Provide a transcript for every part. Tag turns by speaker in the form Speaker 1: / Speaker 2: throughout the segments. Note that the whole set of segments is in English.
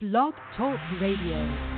Speaker 1: Blog Talk Radio.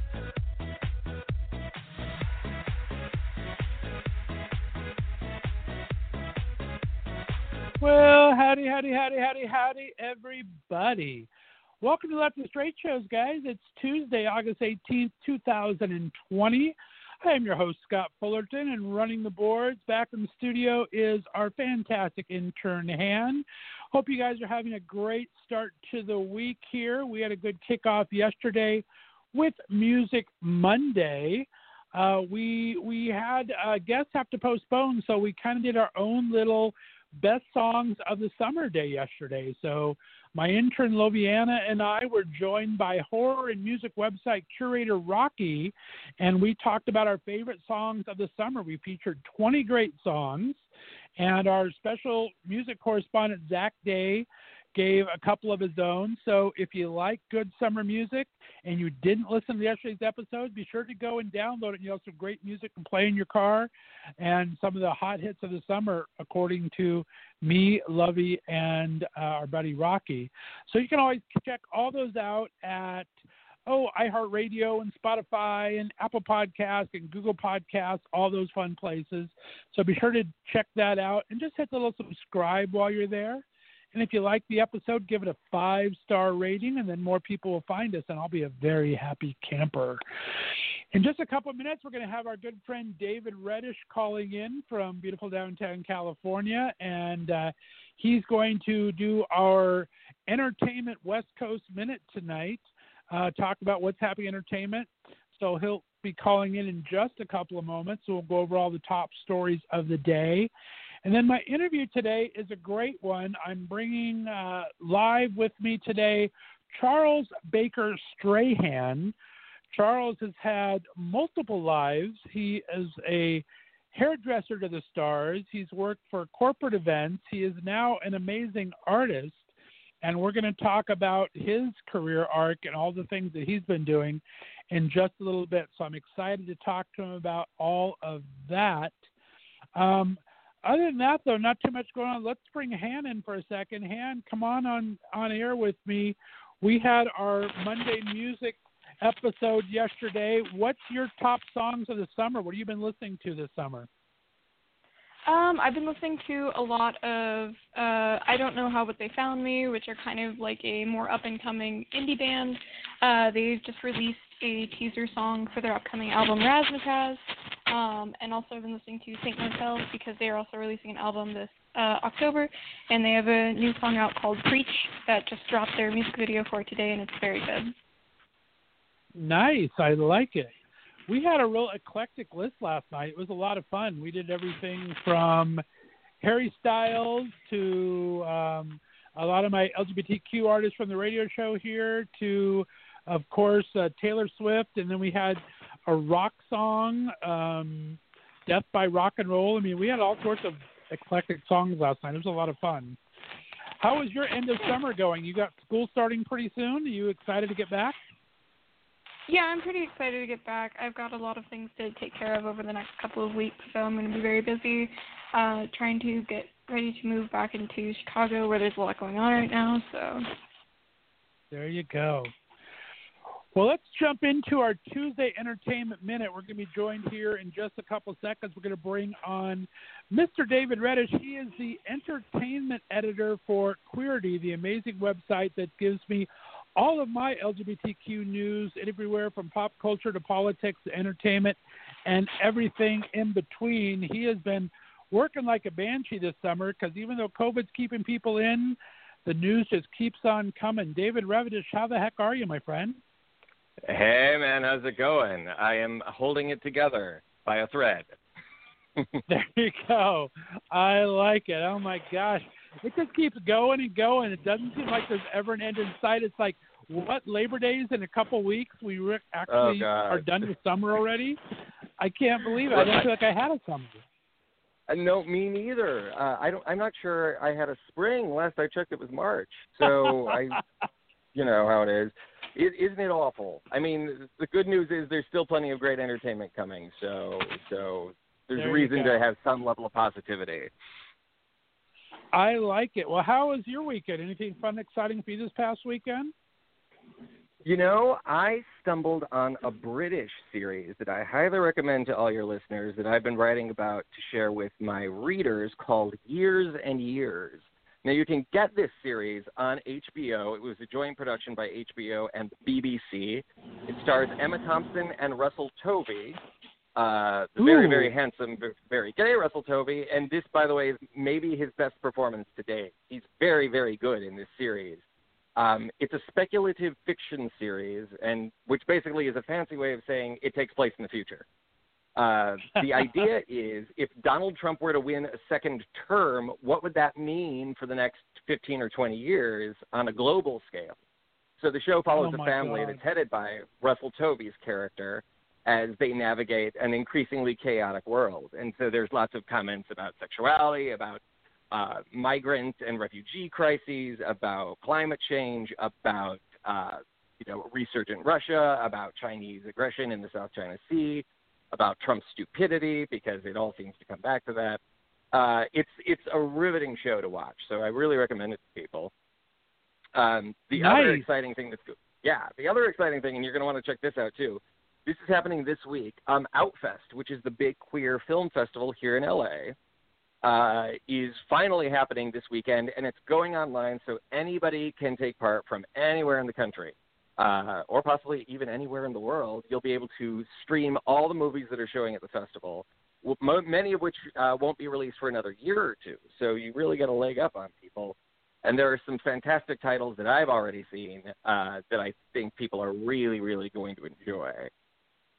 Speaker 2: Well, howdy, howdy, howdy, howdy, howdy, everybody. Welcome to Left and Straight Shows, guys. It's Tuesday, August 18th, 2020. I am your host, Scott Fullerton, and running the boards back in the studio is our fantastic intern, Han. Hope you guys are having a great start to the week here. We had a good kickoff yesterday with Music Monday. Uh, we we had uh, guests have to postpone, so we kind of did our own little best songs of the summer day yesterday. So my intern Loviana and I were joined by horror and music website curator Rocky, and we talked about our favorite songs of the summer. We featured 20 great songs, and our special music correspondent Zach Day gave a couple of his own. So if you like good summer music and you didn't listen to yesterday's episode, be sure to go and download it. You have some great music and play in your car and some of the hot hits of the summer, according to me, Lovey, and uh, our buddy Rocky. So you can always check all those out at oh, iHeartRadio and Spotify and Apple Podcasts and Google Podcasts, all those fun places. So be sure to check that out and just hit the little subscribe while you're there. And if you like the episode, give it a five star rating, and then more people will find us, and I'll be a very happy camper. In just a couple of minutes, we're going to have our good friend David Reddish calling in from beautiful downtown California, and uh, he's going to do our Entertainment West Coast Minute tonight, uh, talk about what's happening entertainment. So he'll be calling in in just a couple of moments. So we'll go over all the top stories of the day. And then my interview today is a great one. I'm bringing uh, live with me today Charles Baker Strahan. Charles has had multiple lives. He is a hairdresser to the stars. He's worked for corporate events. He is now an amazing artist. And we're going to talk about his career arc and all the things that he's been doing in just a little bit. So I'm excited to talk to him about all of that. Um, other than that, though, not too much going on. Let's bring Han in for a second. Han, come on on on air with me. We had our Monday music episode yesterday. What's your top songs of the summer? What have you been listening to this summer?
Speaker 3: Um, I've been listening to a lot of uh, I don't know how but they found me, which are kind of like a more up and coming indie band. Uh, they've just released a teaser song for their upcoming album Razzmatazz. Um, and also I've been listening to St. Marcel's because they are also releasing an album this uh, October, and they have a new song out called Preach that just dropped their music video for today, and it's very good.
Speaker 2: Nice, I like it. We had a real eclectic list last night. It was a lot of fun. We did everything from Harry Styles to um, a lot of my LGBTQ artists from the radio show here to, of course, uh, Taylor Swift, and then we had a rock song, um, Death by Rock and Roll. I mean, we had all sorts of eclectic songs last night. It was a lot of fun. How was your end of summer going? You got school starting pretty soon. Are you excited to get back?
Speaker 3: Yeah, I'm pretty excited to get back. I've got a lot of things to take care of over the next couple of weeks, so I'm going to be very busy uh, trying to get ready to move back into Chicago, where there's a lot going on right now. So
Speaker 2: there you go. Well, let's jump into our Tuesday Entertainment Minute. We're going to be joined here in just a couple seconds. We're going to bring on Mr. David Reddish. He is the entertainment editor for Queerty, the amazing website that gives me all of my LGBTQ news, everywhere from pop culture to politics to entertainment and everything in between. He has been working like a banshee this summer because even though COVID's keeping people in, the news just keeps on coming. David Reddish, how the heck are you, my friend?
Speaker 4: Hey, man, how's it going? I am holding it together by a thread.
Speaker 2: there you go. I like it. Oh my gosh it just keeps going and going. It doesn't seem like there's ever an end in sight. It's like what Labor Days in a couple weeks we re- actually
Speaker 4: oh,
Speaker 2: are done with summer already. I can't believe it. I don't feel like I had a summer.
Speaker 4: Uh, no, me neither. Uh, I don't. I'm not sure I had a spring. Last I checked, it was March. So I, you know how it is. Isn't it awful? I mean, the good news is there's still plenty of great entertainment coming. So so there's
Speaker 2: there
Speaker 4: reason to have some level of positivity.
Speaker 2: I like it. Well, how was your weekend? Anything fun, exciting for you this past weekend?
Speaker 4: You know, I stumbled on a British series that I highly recommend to all your listeners that I've been writing about to share with my readers called Years and Years. Now, you can get this series on HBO. It was a joint production by HBO and BBC. It stars Emma Thompson and Russell Tovey, uh, very, very handsome, very gay Russell Tovey. And this, by the way, is maybe his best performance to date. He's very, very good in this series. Um, it's a speculative fiction series, and which basically is a fancy way of saying it takes place in the future. Uh, the idea is if Donald Trump were to win a second term, what would that mean for the next 15 or 20 years on a global scale? So the show follows
Speaker 2: oh
Speaker 4: a family
Speaker 2: God.
Speaker 4: that's headed by Russell Tovey's character, as they navigate an increasingly chaotic world. And so there's lots of comments about sexuality, about uh, migrant and refugee crises, about climate change, about uh, you know resurgent Russia, about Chinese aggression in the South China Sea, about Trump's stupidity because it all seems to come back to that. Uh, it's it's a riveting show to watch, so I really recommend it to people. Um, the
Speaker 2: nice.
Speaker 4: other exciting thing that's yeah, the other exciting thing, and you're going to want to check this out too, this is happening this week. Um, Outfest, which is the big queer film festival here in LA, uh, is finally happening this weekend, and it's going online so anybody can take part from anywhere in the country, uh, or possibly even anywhere in the world. You'll be able to stream all the movies that are showing at the festival, many of which uh, won't be released for another year or two. So you really get a leg up on people. And there are some fantastic titles that I've already seen uh, that I think people are really, really going to enjoy.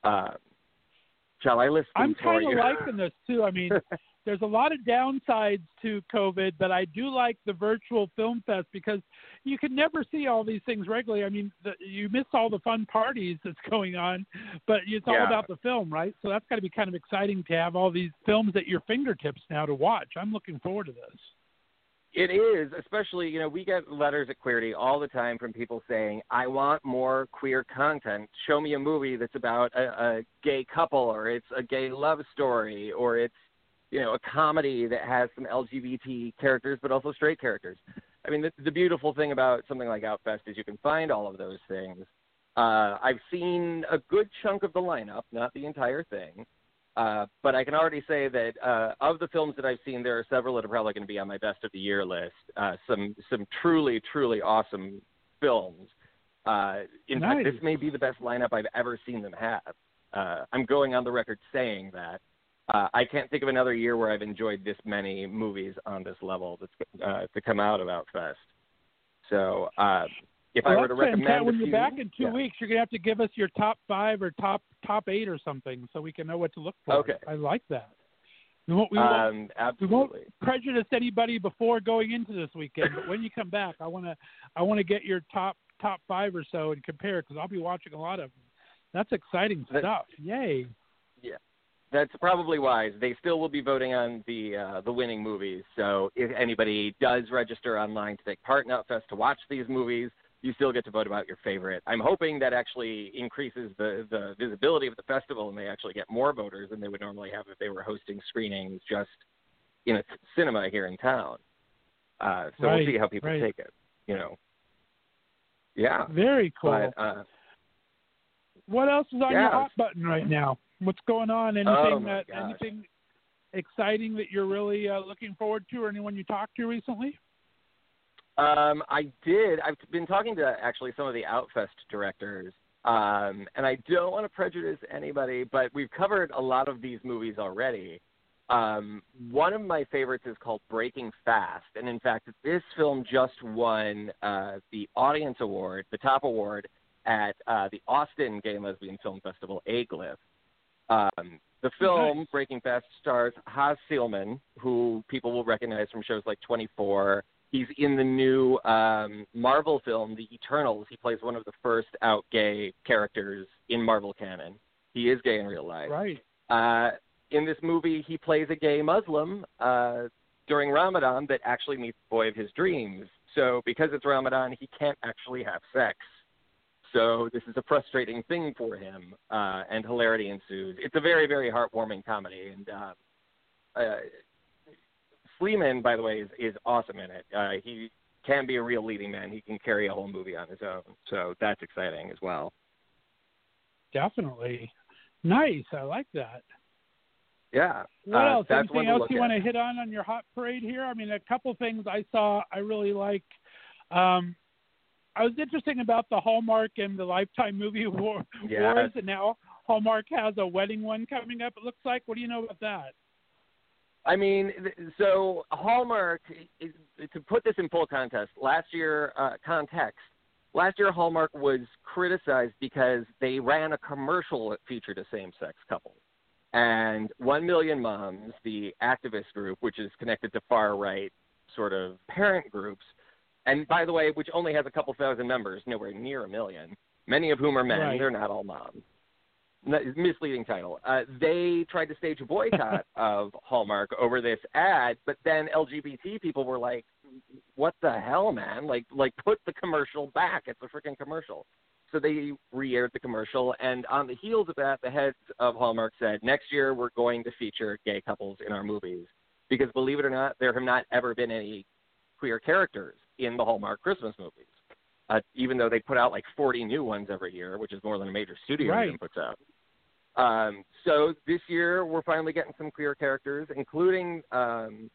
Speaker 4: Uh, shall I list them
Speaker 2: I'm kind of liking this too. I mean, there's a lot of downsides to COVID, but I do like the virtual film fest because you can never see all these things regularly. I mean, the, you miss all the fun parties that's going on, but it's all
Speaker 4: Yeah.
Speaker 2: about the film, right? So that's got to be kind of exciting to have all these films at your fingertips now to watch. I'm looking forward to this.
Speaker 4: It is, especially, you know, we get letters at Queerty all the time from people saying, I want more queer content. Show me a movie that's about a, a gay couple, or it's a gay love story, or it's, you know, a comedy that has some LGBT characters, but also straight characters. I mean, the, the beautiful thing about something like Outfest is you can find all of those things. Uh, I've seen a good chunk of the lineup, not the entire thing. Uh, but I can already say that uh, of the films that I've seen, there are several that are probably going to be on my best of the year list. Uh, some some truly truly awesome films. Uh, in fact, this may be the best lineup I've ever seen them have. Uh, I'm going on the record saying that. Uh, I can't think of another year where I've enjoyed this many movies on this level that's, uh, to come out of Outfest. So, uh, if
Speaker 2: Well,
Speaker 4: I were to recommend,
Speaker 2: when
Speaker 4: a
Speaker 2: you're back in two
Speaker 4: yeah.
Speaker 2: weeks, you're gonna have to give us your top five or top top eight or something, so we can know what to look for.
Speaker 4: Okay.
Speaker 2: I like that. We won't, we won't,
Speaker 4: Um,
Speaker 2: we won't prejudice anybody before going into this weekend. But when you come back, I want to I want to get your top top five or so and compare because I'll be watching a lot of them. That's exciting
Speaker 4: That-
Speaker 2: stuff. Yay!
Speaker 4: That's probably wise. They still will be voting on the uh, the winning movies. So if anybody does register online to take part in Outfest to watch these movies, you still get to vote about your favorite. I'm hoping that actually increases the the visibility of the festival, and they actually get more voters than they would normally have if they were hosting screenings just in a cinema here in town. Uh, so
Speaker 2: right,
Speaker 4: we'll see how people
Speaker 2: right.
Speaker 4: take it. You know. Yeah.
Speaker 2: Very cool.
Speaker 4: But, uh,
Speaker 2: what else is on
Speaker 4: yeah.
Speaker 2: your hot button right now? What's going on? Anything
Speaker 4: Oh,
Speaker 2: that
Speaker 4: gosh.
Speaker 2: anything exciting that you're really uh, looking forward to, or anyone you talked to recently?
Speaker 4: Um, I did. I've been talking to actually some of the Outfest directors, um, and I don't want to prejudice anybody, but we've covered a lot of these movies already. Um, one of my favorites is called Breaking Fast, and in fact, this film just won uh, the Audience Award, the top award at uh, the Austin Gay and Lesbian Film Festival, AGLIF. Um, the film
Speaker 2: Nice.
Speaker 4: Breaking Fast stars Haaz Sleiman, who people will recognize from shows like 24. He's in the new um, Marvel film, The Eternals. He plays one of the first out gay characters in Marvel canon. He is gay in real life.
Speaker 2: Right.
Speaker 4: Uh, in this movie, he plays a gay Muslim uh, during Ramadan that actually meets the boy of his dreams. So, because it's Ramadan, he can't actually have sex. So, this is a frustrating thing for him, uh, and hilarity ensues. It's a very, very heartwarming comedy, and uh, uh, Sleiman, by the way, is, is awesome in it. Uh, he can be a real leading man. He can carry a whole movie on his own. So, that's exciting as well.
Speaker 2: Definitely. Nice. I like that.
Speaker 4: Yeah.
Speaker 2: What
Speaker 4: uh,
Speaker 2: else?
Speaker 4: That's
Speaker 2: Anything else you
Speaker 4: at.
Speaker 2: want to hit on on your hot parade here? I mean, a couple things I saw I really like. Um, I was interested about the Hallmark and the Lifetime movie war,
Speaker 4: Yes.
Speaker 2: wars, and now Hallmark has a wedding one coming up. It looks like. What do you know about that?
Speaker 4: I mean, so Hallmark, is- to put this in full context, last year, uh, context, last year Hallmark was criticized because they ran a commercial that featured a same sex couple. And One Million Moms, the activist group, which is connected to far right sort of parent groups, and by the way, which only has a couple thousand members, nowhere near a million, many of whom are men.
Speaker 2: Right.
Speaker 4: They're not all moms. Misleading title. Uh, they tried to stage a boycott of Hallmark over this ad, but then LGBT people were like, "What the hell, man? Like, like put the commercial back. It's a freaking commercial." So they re-aired the commercial, and on the heels of that, the heads of Hallmark said, "Next year, we're going to feature gay couples in our movies." Because believe it or not, there have not ever been any queer characters in the Hallmark Christmas movies. Uh, even though they put out like 40 new ones every year, which is more than a major studio
Speaker 2: Right.
Speaker 4: even puts out. Um, so this year we're finally getting some queer characters, including, um,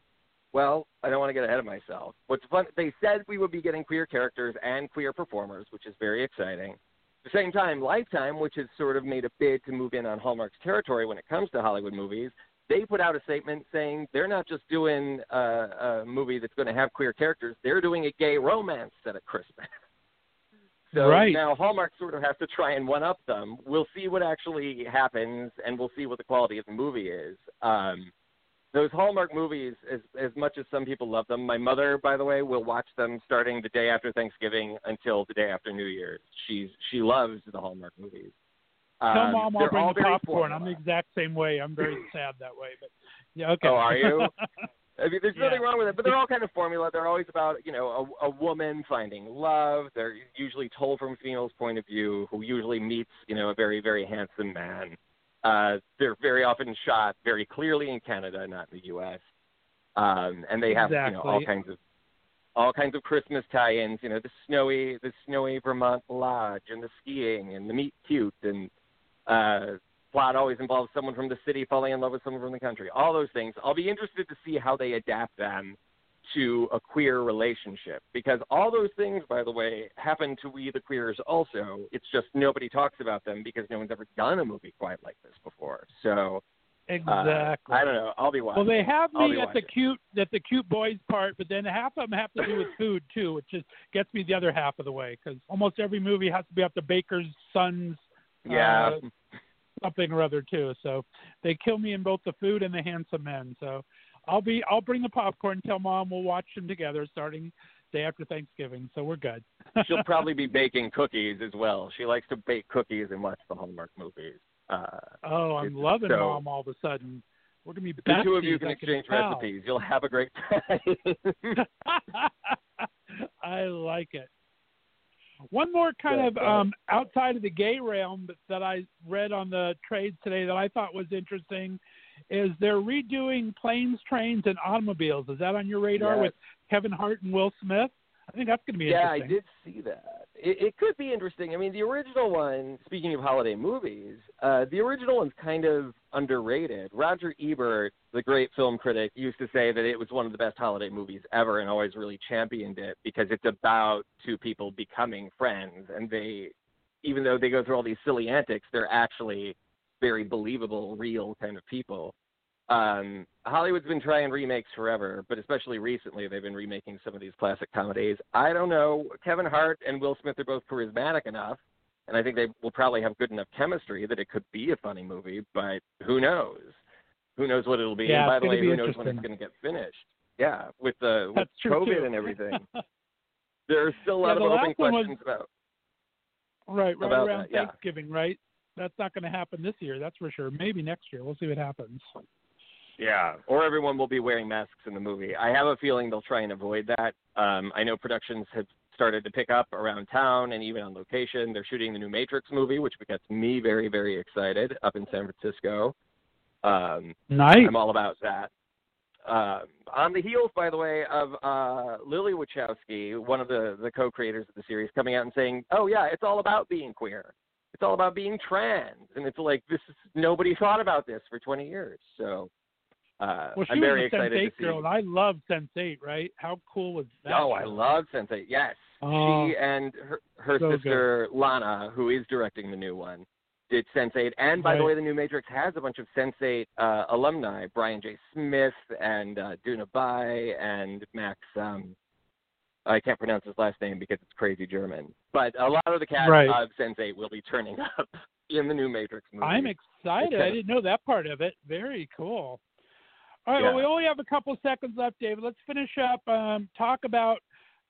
Speaker 4: well, I don't want to get ahead of myself. What's fun? They said we would be getting queer characters and queer performers, which is very exciting. At the same time, Lifetime, which has sort of made a bid to move in on Hallmark's territory when it comes to Hollywood movies, they put out a statement saying they're not just doing a, a movie that's going to have queer characters; they're doing a gay romance set at Christmas. So
Speaker 2: Right.
Speaker 4: now Hallmark sort of has to try and one up them. We'll see what actually happens, and we'll see what the quality of the movie is. Um, those Hallmark movies, as as much as some people love them, my mother, by the way, will watch them starting the day after Thanksgiving until the day after New Year's. She's she loves the Hallmark movies.
Speaker 2: Tell
Speaker 4: Um,
Speaker 2: mom I'll bring
Speaker 4: all
Speaker 2: the
Speaker 4: very
Speaker 2: popcorn. I'm the exact same way. I'm very sad that way, but yeah, okay.
Speaker 4: Oh, are you? I mean, there's
Speaker 2: Yeah.
Speaker 4: nothing wrong with it, but they're all kind of formula. They're always about, you know, a, a woman finding love. They're usually told from a female's point of view, who usually meets, you know, a very, very handsome man. Uh, they're very often shot very clearly in Canada, not in the U.S. Um, and they have, you know, all kinds of all kinds of Christmas tie-ins. You know, the snowy, the snowy Vermont lodge, and the skiing, and the meet cute, and uh, plot always involves someone from the city falling in love with someone from the country. All those things. I'll be interested to see how they adapt them to a queer relationship because all those things, by the way, happen to we the queers also. It's just nobody talks about them because no one's ever done a movie quite like this before. So uh,
Speaker 2: exactly.
Speaker 4: I don't know. I'll be watching.
Speaker 2: Well, they have me at the cute at the cute boys part, but then half of them have to do with food too, which just gets me the other half of the way because almost every movie has to be up the baker's son's
Speaker 4: Yeah.
Speaker 2: uh, something or other too. So they kill me in both the food and the handsome men. So I'll be I'll bring the popcorn. Tell mom we'll watch them together starting day after Thanksgiving. So we're good.
Speaker 4: She'll probably be baking cookies as well. She likes to bake cookies and watch the Hallmark movies. Uh,
Speaker 2: oh, I'm loving
Speaker 4: so-
Speaker 2: mom all of a sudden. We're gonna be
Speaker 4: the two of you can exchange recipes. You'll have a great time.
Speaker 2: I like it. One more kind
Speaker 4: Yeah,
Speaker 2: of um, outside of the gay realm that- I read on the trades today that I thought was interesting is they're redoing planes, trains, and automobiles. Is that on your radar
Speaker 4: Yes.
Speaker 2: with Kevin Hart and Will Smith? I think that's going to be interesting.
Speaker 4: yeah, I did see that. It, it could be interesting. I mean, the original one. Speaking of holiday movies, uh, the original one's kind of underrated. Roger Ebert, the great film critic, used to say that it was one of the best holiday movies ever, and always really championed it because it's about two people becoming friends, and they, even though they go through all these silly antics, they're actually very believable, real kind of people. Um, Hollywood's been trying remakes forever, but especially recently, they've been remaking some of these classic comedies. I don't know. Kevin Hart and Will Smith are both charismatic enough, and I think they will probably have good enough chemistry that it could be a funny movie. But who knows? Who knows what it'll be?
Speaker 2: Yeah,
Speaker 4: and by the way, who knows when it's going to get finished? Yeah, with the with
Speaker 2: That's
Speaker 4: COVID and everything, there are still a lot
Speaker 2: Yeah,
Speaker 4: of open
Speaker 2: one was-
Speaker 4: questions about.
Speaker 2: right, right
Speaker 4: about
Speaker 2: around
Speaker 4: that, yeah.
Speaker 2: Thanksgiving, right? That's not going to happen this year. That's for sure. Maybe next year. We'll see what happens.
Speaker 4: Yeah, or everyone will be wearing masks in the movie. I have a feeling they'll try and avoid that. Um, I know productions have started to pick up around town and even on location. They're shooting the new Matrix movie, which gets me very, very excited up in San Francisco. Um,
Speaker 2: Nice.
Speaker 4: I'm all about that. Uh, on the heels, by the way, of uh, Lily Wachowski, one of the, the co-creators of the series, coming out and saying, "Oh yeah, it's all about being queer. It's all about being trans," and it's like this is nobody thought about this for 20 years. So uh,
Speaker 2: Well, she
Speaker 4: I'm very
Speaker 2: was a
Speaker 4: excited
Speaker 2: Sense8
Speaker 4: to see.
Speaker 2: girl, and I love Sense8, right? How cool was that?
Speaker 4: Oh, I love Sense8. Yes,
Speaker 2: Oh,
Speaker 4: she and her, her
Speaker 2: so good.
Speaker 4: sister Lana, who is directing the new one, did Sense8. And by the way, the new Matrix has a bunch of Sense8 uh, alumni: Brian J. Smith and uh, Doona Bae and Max. Um, I can't pronounce his last name because it's crazy German. But a lot of the cast
Speaker 2: Right.
Speaker 4: of Sense8 will be turning up in the new Matrix movie.
Speaker 2: I'm excited. I didn't know that part of it. Very cool. All right,
Speaker 4: Yeah.
Speaker 2: well, we only have a couple seconds left, David. Let's finish up. Um, talk about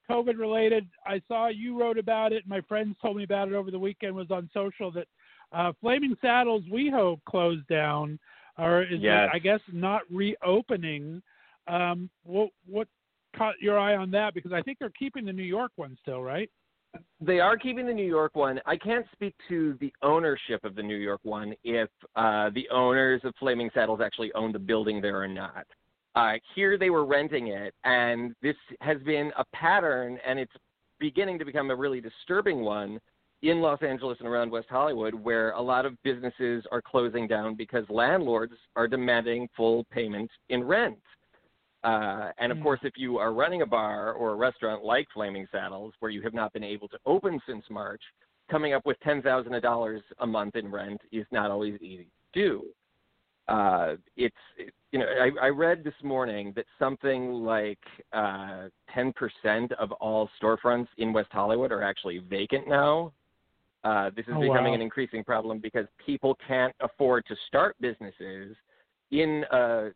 Speaker 2: COVID related. I saw you wrote about it. My friends told me about it over the weekend. Was on social that uh, Flaming Saddles WeHo closed down, or is
Speaker 4: Yes.
Speaker 2: it, I guess not reopening. Um, what what caught your eye on that? Because I think they're keeping the New York one still, right?
Speaker 4: They are keeping the New York one. I can't speak to the ownership of the New York one if uh, the owners of Flaming Saddles actually own the building there or not. Uh, here they were renting it, and this has been a pattern, and it's beginning to become a really disturbing one in Los Angeles and around West Hollywood, where a lot of businesses are closing down because landlords are demanding full payment in rent. Uh, and of
Speaker 2: Mm.
Speaker 4: course, if you are running a bar or a restaurant like Flaming Saddles, where you have not been able to open since March, coming up with ten thousand dollars a month in rent is not always easy to do. Uh, it's it, you know I, I read this morning that something like uh, ten percent of all storefronts in West Hollywood are actually vacant now. Uh, this is
Speaker 2: Oh,
Speaker 4: becoming
Speaker 2: wow.
Speaker 4: an increasing problem because people can't afford to start businesses in uh,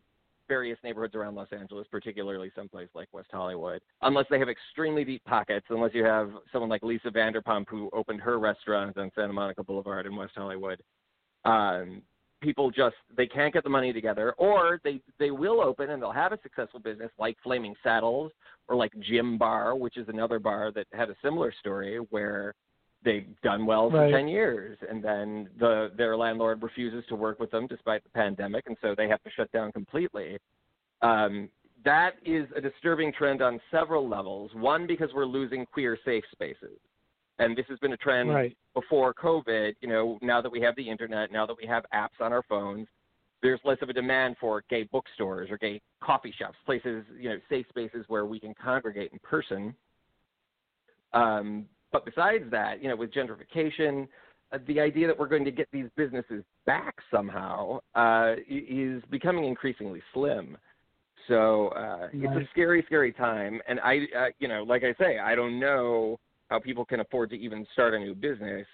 Speaker 4: various neighborhoods around Los Angeles, particularly someplace like West Hollywood, unless they have extremely deep pockets, unless you have someone like Lisa Vanderpump who opened her restaurant on Santa Monica Boulevard in West Hollywood. Um, people just they can't get the money together, or they they will open and they'll have a successful business like Flaming Saddles or like Gym Bar, which is another bar that had a similar story where they've done well for
Speaker 2: Right.
Speaker 4: 10 years and then the their landlord refuses to work with them despite the pandemic and so they have to shut down completely um, that is a disturbing trend on several levels one because we're losing queer safe spaces and this has been a trend
Speaker 2: Right.
Speaker 4: before covid you know now that we have the internet now that we have apps on our phones there's less of a demand for gay bookstores or gay coffee shops places you know safe spaces where we can congregate in person um, but besides that, you know, with gentrification, uh, the idea that we're going to get these businesses back somehow uh, is becoming increasingly slim. So uh, it's a scary, scary time. And I, uh, you know, like I say, I don't know how people can afford to even start a new business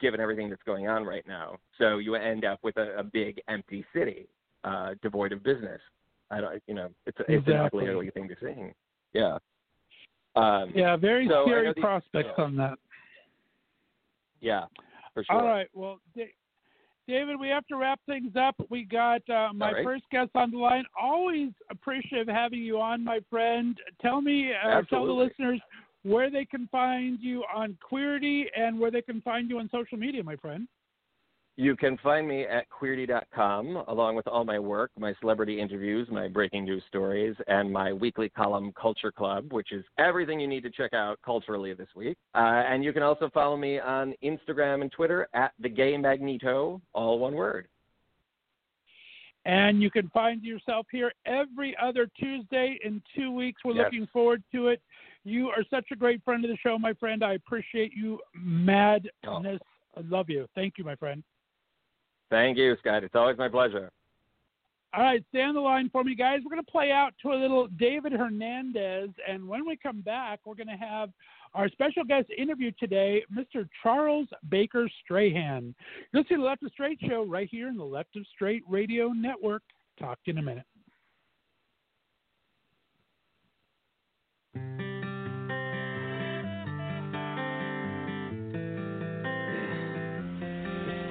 Speaker 4: given everything that's going on right now. So you end up with a, a big empty city, uh, devoid of business. I don't, you know, it's, a- it's an
Speaker 2: Exactly.
Speaker 4: ugly, ugly thing to see. Yeah. Um,
Speaker 2: Yeah, very
Speaker 4: so
Speaker 2: scary
Speaker 4: know the-
Speaker 2: prospects
Speaker 4: yeah.
Speaker 2: on that.
Speaker 4: Yeah, for sure.
Speaker 2: All right. Well, Da- David, we have to wrap things up. We got uh, my
Speaker 4: right.
Speaker 2: first guest on the line. Always appreciative having you on, my friend. Tell me, uh, tell the listeners where they can find you on Queerty and where they can find you on social media, my friend.
Speaker 4: You can find me at queerty.com along with all my work, my celebrity interviews, my breaking news stories, and my weekly column, Culture Club, which is everything you need to check out culturally this week. Uh, and you can also follow me on Instagram and Twitter at The Gay Magneto, all one word.
Speaker 2: And you can find yourself here every other Tuesday in two weeks. We're
Speaker 4: Yes.
Speaker 2: looking forward to it. You are such a great friend of the show, my friend. I appreciate you madness. I love you. Thank you, my friend.
Speaker 4: Thank you, Scott. It's always my pleasure.
Speaker 2: All right, stay on the line for me, guys. We're going to play out to a little David Hernandez. And when we come back, we're going to have our special guest interview today, Mr. Charles Baker Strahan. You'll see the Left of Straight show right here in the Left of Straight Radio Network. Talk to you in a minute.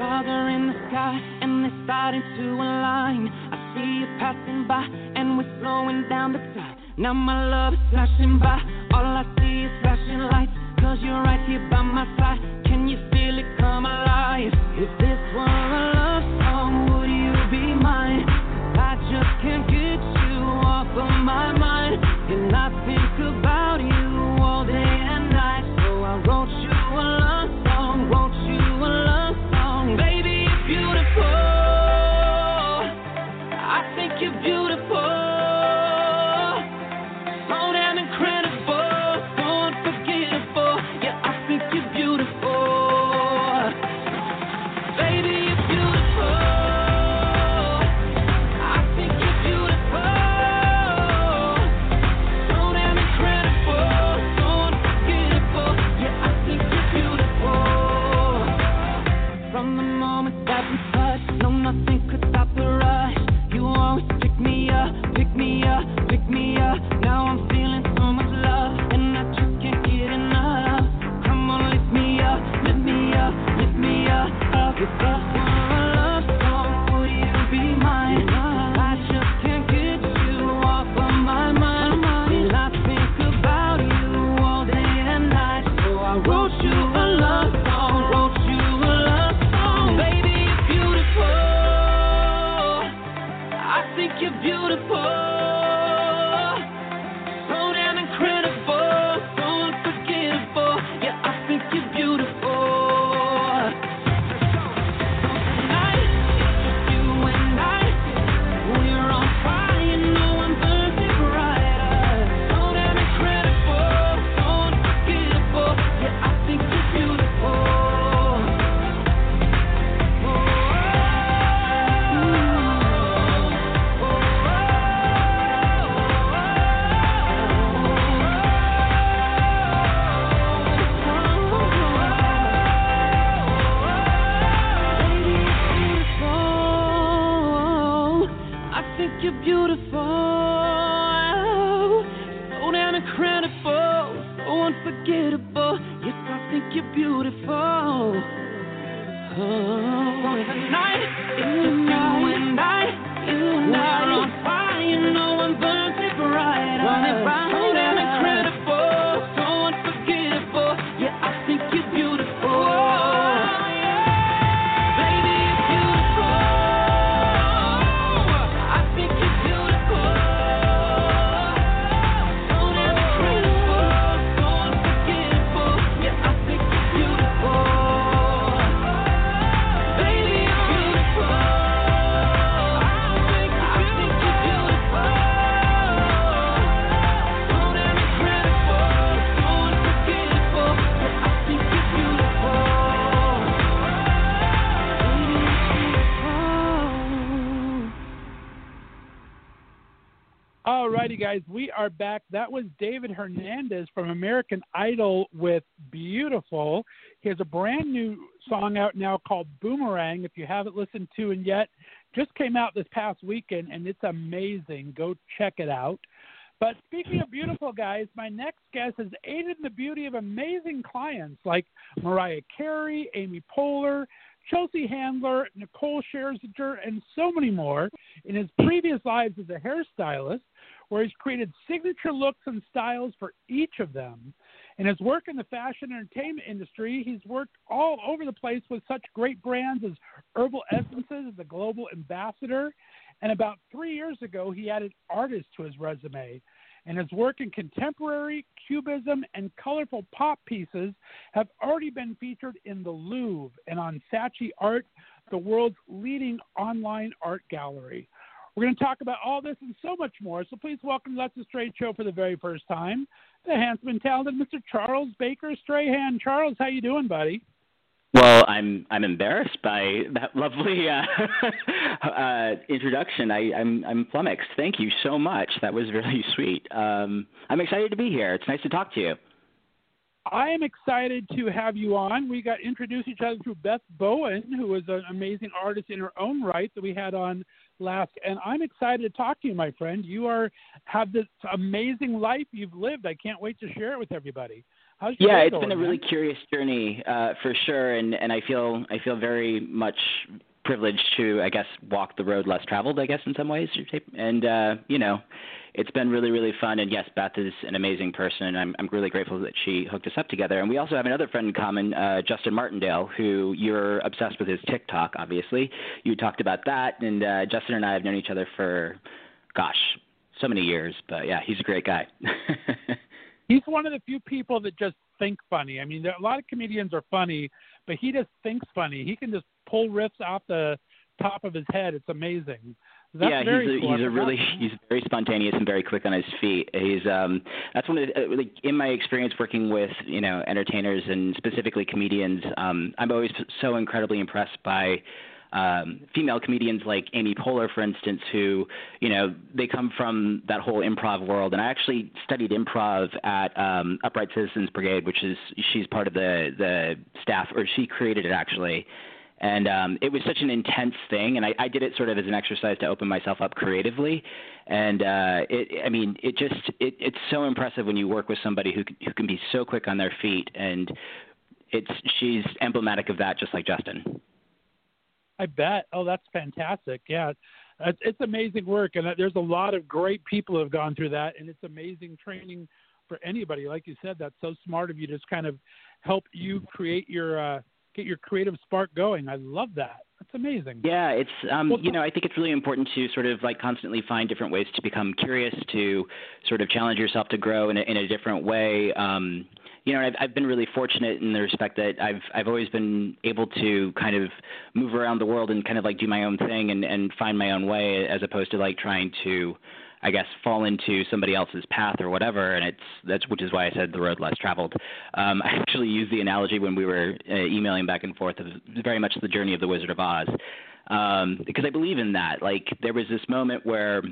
Speaker 5: Father in the sky, and they're starting to align. I see you passing by, and we're slowing down the time. Now my love is flashing by. All I see is flashing lights, cause you're right here by my side. Can you feel it come alive? If this were a love song, would you be mine? 'Cause I just can't get you off of my mind. You're beautiful.
Speaker 2: Back. That was David Hernandez from American Idol with Beautiful. He has a brand new song out now called Boomerang. If you haven't listened to it yet, just came out this past weekend and it's amazing. Go check it out. But speaking of beautiful guys, my next guest has aided in the beauty of amazing clients like Mariah Carey, Amy Poehler, Chelsea Handler, Nicole Scherzinger, and so many more in his previous lives as a hairstylist, where he's created signature looks and styles for each of them. In his work in the fashion entertainment industry, he's worked all over the place with such great brands as Herbal Essences, as a global ambassador. And about three years ago, he added artists to his resume. And his work in contemporary, cubism, and colorful pop pieces have already been featured in the Louvre and on Saatchi Art, the world's leading online art gallery. We're going to talk about all this and so much more. So please welcome Let's the Straight Show for the very first time, the handsome and talented Mr. Charles Baker Strahan. Charles, how you doing, buddy?
Speaker 6: Well, I'm I'm embarrassed by that lovely uh, uh, introduction. I, I'm I'm flummoxed. Thank you so much. That was really sweet. Um, I'm excited to be here. It's nice to talk to you.
Speaker 2: I am excited to have you on. We got introduced each other through Beth Bowen, who is an amazing artist in her own right that we had on last. And I'm excited to talk to you, my friend. You are have this amazing life you've lived. I can't wait to share it with everybody. How's your
Speaker 6: yeah, it's
Speaker 2: going,
Speaker 6: been a really curious journey uh, for sure, and and I feel I feel very much privileged to I guess walk the road less traveled. I guess in some ways, and uh, you know, it's been really really fun. And yes, Beth is an amazing person, and I'm I'm really grateful that she hooked us up together. And we also have another friend in common, uh, Justin Martindale, who you're obsessed with his TikTok. Obviously, you talked about that, and uh, Justin and I have known each other for, gosh, so many years. But yeah, he's a great guy.
Speaker 2: He's one of the few people that just think funny. I mean, there, a lot of comedians are funny, but he just thinks funny. He can just pull riffs off the top of his head. It's amazing. That's
Speaker 6: yeah, he's a. He's a really he's very spontaneous and very quick on his feet. He's um that's one of the, uh, like in my experience working with you know entertainers and specifically comedians. Um, I'm always so incredibly impressed by um, female comedians like Amy Poehler, for instance, who, you know, they come from that whole improv world. And I actually studied improv at um, Upright Citizens Brigade, which is she's part of the the staff, or she created it actually. And um, it was such an intense thing, and I, I did it sort of as an exercise to open myself up creatively. And uh, it, I mean, it just it, it's so impressive when you work with somebody who who can be so quick on their feet, and it's she's emblematic of that, just like Justin.
Speaker 2: I bet. Oh, that's fantastic. Yeah, it's, it's amazing work, and uh, there's a lot of great people who have gone through that, and it's amazing training for anybody. Like you said, that's so smart of you to just kind of help you create your uh, get your creative spark going. I love that. That's amazing.
Speaker 6: Yeah, it's um, you know I think it's really important to sort of like constantly find different ways to become curious, to sort of challenge yourself to grow in a, in a different way. Um, you know, I've, I've been really fortunate in the respect that I've I've always been able to kind of move around the world and kind of like do my own thing and and find my own way as opposed to like trying to I guess fall into somebody else's path or whatever, and it's that's which is why I said the road less traveled. Um, I actually used the analogy when we were uh, emailing back and forth of very much the journey of the Wizard of Oz, um, because I believe in that. Like there was this moment where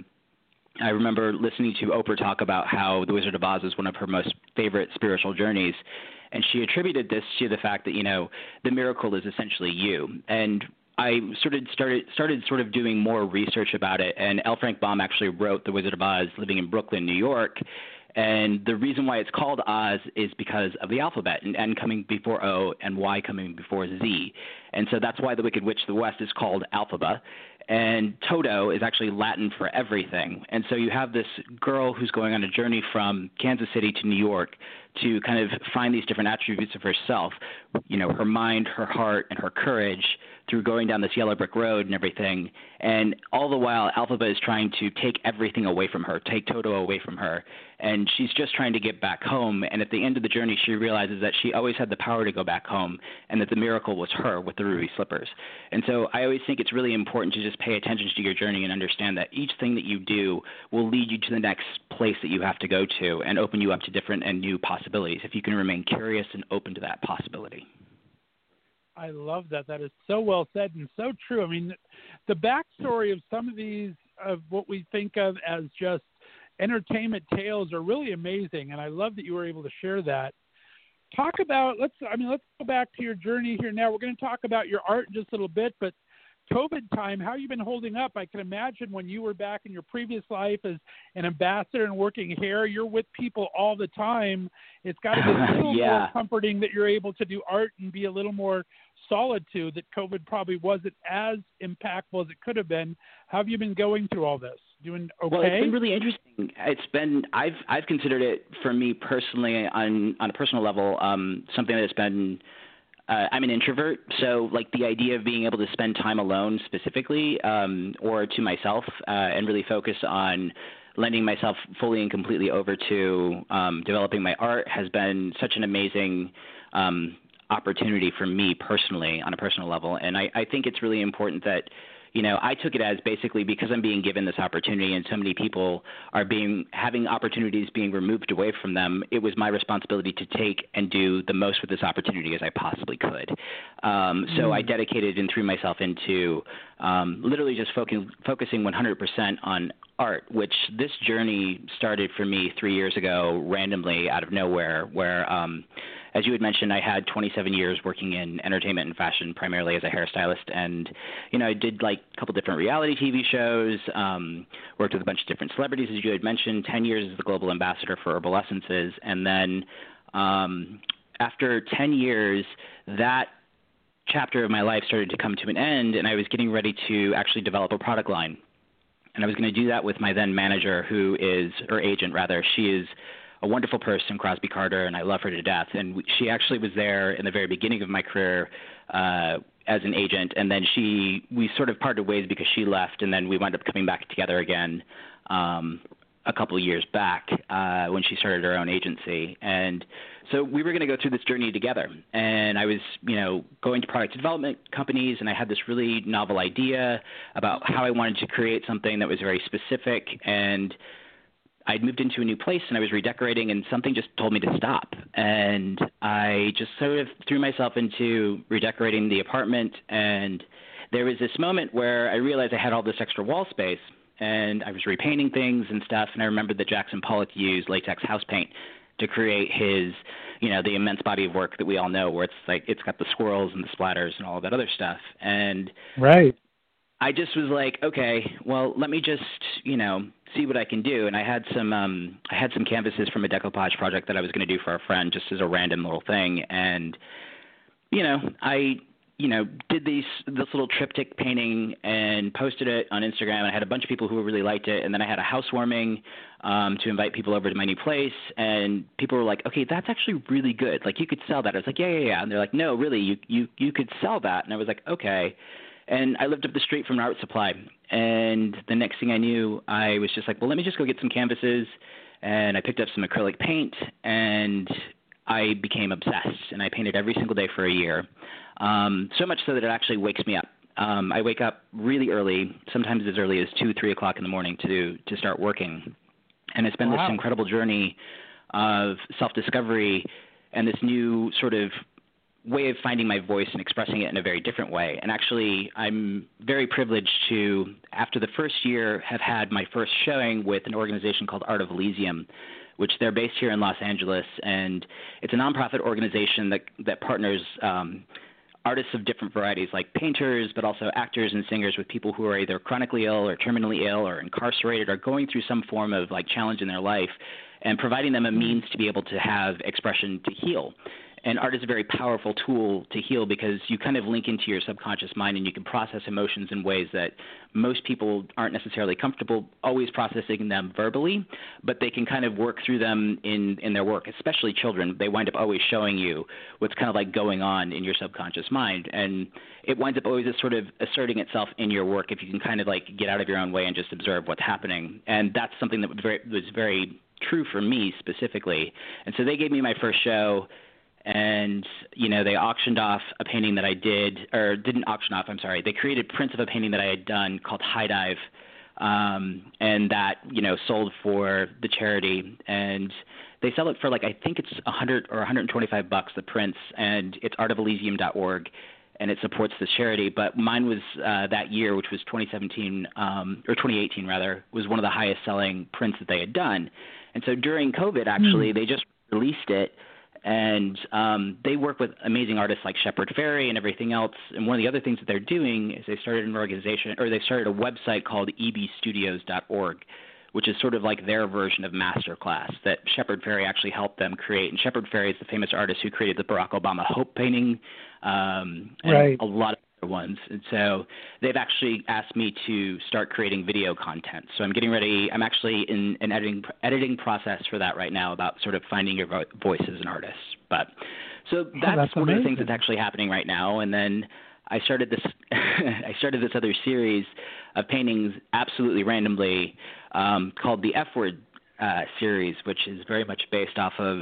Speaker 6: I remember listening to Oprah talk about how The Wizard of Oz is one of her most favorite spiritual journeys. And she attributed this to the fact that, you know, the miracle is essentially you. And I sort of started started sort of doing more research about it and L. Frank Baum actually wrote The Wizard of Oz living in Brooklyn, New York. And the reason why it's called Oz is because of the alphabet and N coming before O and Y coming before Z. And so that's why the Wicked Witch of the West is called Elphaba. And Toto is actually Latin for everything. And so you have this girl who's going on a journey from Kansas City to New York to kind of find these different attributes of herself, you know, her mind, her heart, and her courage through going down this yellow brick road and everything. And all the while, Elphaba is trying to take everything away from her, take Toto away from her. And she's just trying to get back home. And at the end of the journey, she realizes that she always had the power to go back home and that the miracle was her with the ruby slippers. And so I always think it's really important to just pay attention to your journey and understand that each thing that you do will lead you to the next place that you have to go to and open you up to different and new possibilities if you can remain curious and open to that possibility.
Speaker 2: I love that. That is so well said and so true. I mean, the backstory of some of these of what we think of as just entertainment tales are really amazing, and I love that you were able to share that. Talk about let's. I mean, let's go back to your journey here now. We're going to talk about your art in just a little bit, but COVID time, how you been holding up? I can imagine when you were back in your previous life as an ambassador and working here, you're with people all the time. It's got to be a little
Speaker 6: Yeah.
Speaker 2: more comforting that you're able to do art and be a little more solitude. That COVID probably wasn't as impactful as it could have been. How have you been going through all this? Doing okay?
Speaker 6: Well, it's been really interesting. It's been I've I've considered it for me personally on on a personal level um, something that's been. Uh, I'm an introvert, so like the idea of being able to spend time alone specifically, um, or to myself, uh, and really focus on lending myself fully and completely over to um, developing my art has been such an amazing um, opportunity for me personally on a personal level. And I, I think it's really important that you know, I took it as basically because I'm being given this opportunity and so many people are being having opportunities being removed away from them, it was my responsibility to take and do the most with this opportunity as I possibly could. Um, so I dedicated and threw myself into um, literally just focusing focusing 100% on art, which this journey started for me three years ago randomly out of nowhere, where um, as you had mentioned, I had 27 years working in entertainment and fashion, primarily as a hairstylist, and you know I did like a couple different reality TV shows, um, worked with a bunch of different celebrities, as you had mentioned. 10 years as the global ambassador for Herbal Essences, and then um, after 10 years, that chapter of my life started to come to an end, and I was getting ready to actually develop a product line. And I was going to do that with my then manager, who is, or agent rather, she is a wonderful person, Crosby Carter, and I love her to death. And she actually was there in the very beginning of my career uh, as an agent, and then she we sort of parted ways because she left, and then we wound up coming back together again um, a couple of years back uh, when she started her own agency, and so we were going to go through this journey together. And I was, you know, going to product development companies, and I had this really novel idea about how I wanted to create something that was very specific and I'd moved into a new place and I was redecorating, and something just told me to stop. And I just sort of threw myself into redecorating the apartment. And there was this moment where I realized I had all this extra wall space, and I was repainting things and stuff. And I remembered that Jackson Pollock used latex house paint to create his, you know, the immense body of work that we all know, where it's like it's got the squirrels and the splatters and all of that other stuff. And
Speaker 2: right.
Speaker 6: I just was like, okay, well, let me just, you know, see what I can do. And I had some, um, I had some canvases from a decoupage project that I was going to do for a friend, just as a random little thing. And, you know, I, you know, did these this little triptych painting and posted it on Instagram. And I had a bunch of people who really liked it, and then I had a housewarming um, to invite people over to my new place. And people were like, "Okay, that's actually really good. Like, you could sell that." I was like, "Yeah, yeah, yeah." And they're like, "No, really, you you you could sell that." And I was like, "Okay." and I lived up the street from an art supply. And the next thing I knew, I was just like, well, let me just go get some canvases. And I picked up some acrylic paint, and I became obsessed. And I painted every single day for a year, um, so much so that it actually wakes me up. Um, I wake up really early, sometimes as early as two, three o'clock in the morning to to start working. And it's been
Speaker 2: Wow.
Speaker 6: this incredible journey of self-discovery and this new sort of way of finding my voice and expressing it in a very different way. And actually, I'm very privileged to, after the first year, have had my first showing with an organization called Art of Elysium, which they're based here in Los Angeles, and it's a nonprofit organization that that partners. Um, artists of different varieties, like painters, but also actors and singers with people who are either chronically ill or terminally ill or incarcerated or going through some form of like challenge in their life, and providing them a means to be able to have expression to heal. And art is a very powerful tool to heal because you kind of link into your subconscious mind and you can process emotions in ways that most people aren't necessarily comfortable always processing them verbally, but they can kind of work through them in, in their work, especially children. They wind up always showing you what's kind of like going on in your subconscious mind. And it winds up always sort of asserting itself in your work if you can kind of like get out of your own way and just observe what's happening. And that's something that was very, was very true for me specifically. And so they gave me my first show and you know they auctioned off a painting that I did or didn't auction off I'm sorry. They created prints of a painting that I had done called High Dive um and that you know sold for the charity. And they sell it for like I think it's a 100 or 125 bucks the prints and it's artofelysium.org and it supports this charity. But mine was uh that year which was 2017 um or 2018 rather was one of the highest selling prints that they had done. And so during covid actually they just released it and um, they work with amazing artists like Shepard Fairey and everything else. And one of the other things that they're doing is they started an organization, or they started a website called ebstudios.org, which is sort of like their version of Masterclass that Shepard Fairey actually helped them create. And Shepard Fairey is the famous artist who created the Barack Obama Hope painting, um, and
Speaker 2: Right.
Speaker 6: a lot of ones. And so they've actually asked me to start creating video content. So I'm getting ready. I'm actually in an editing editing process for that right now about sort of finding your vo- voice as an artist. But so that's,
Speaker 2: Oh, that's
Speaker 6: one of the things that's actually happening right now. And then I started this I started this other series of paintings absolutely randomly um, called the F Word uh, series, which is very much based off of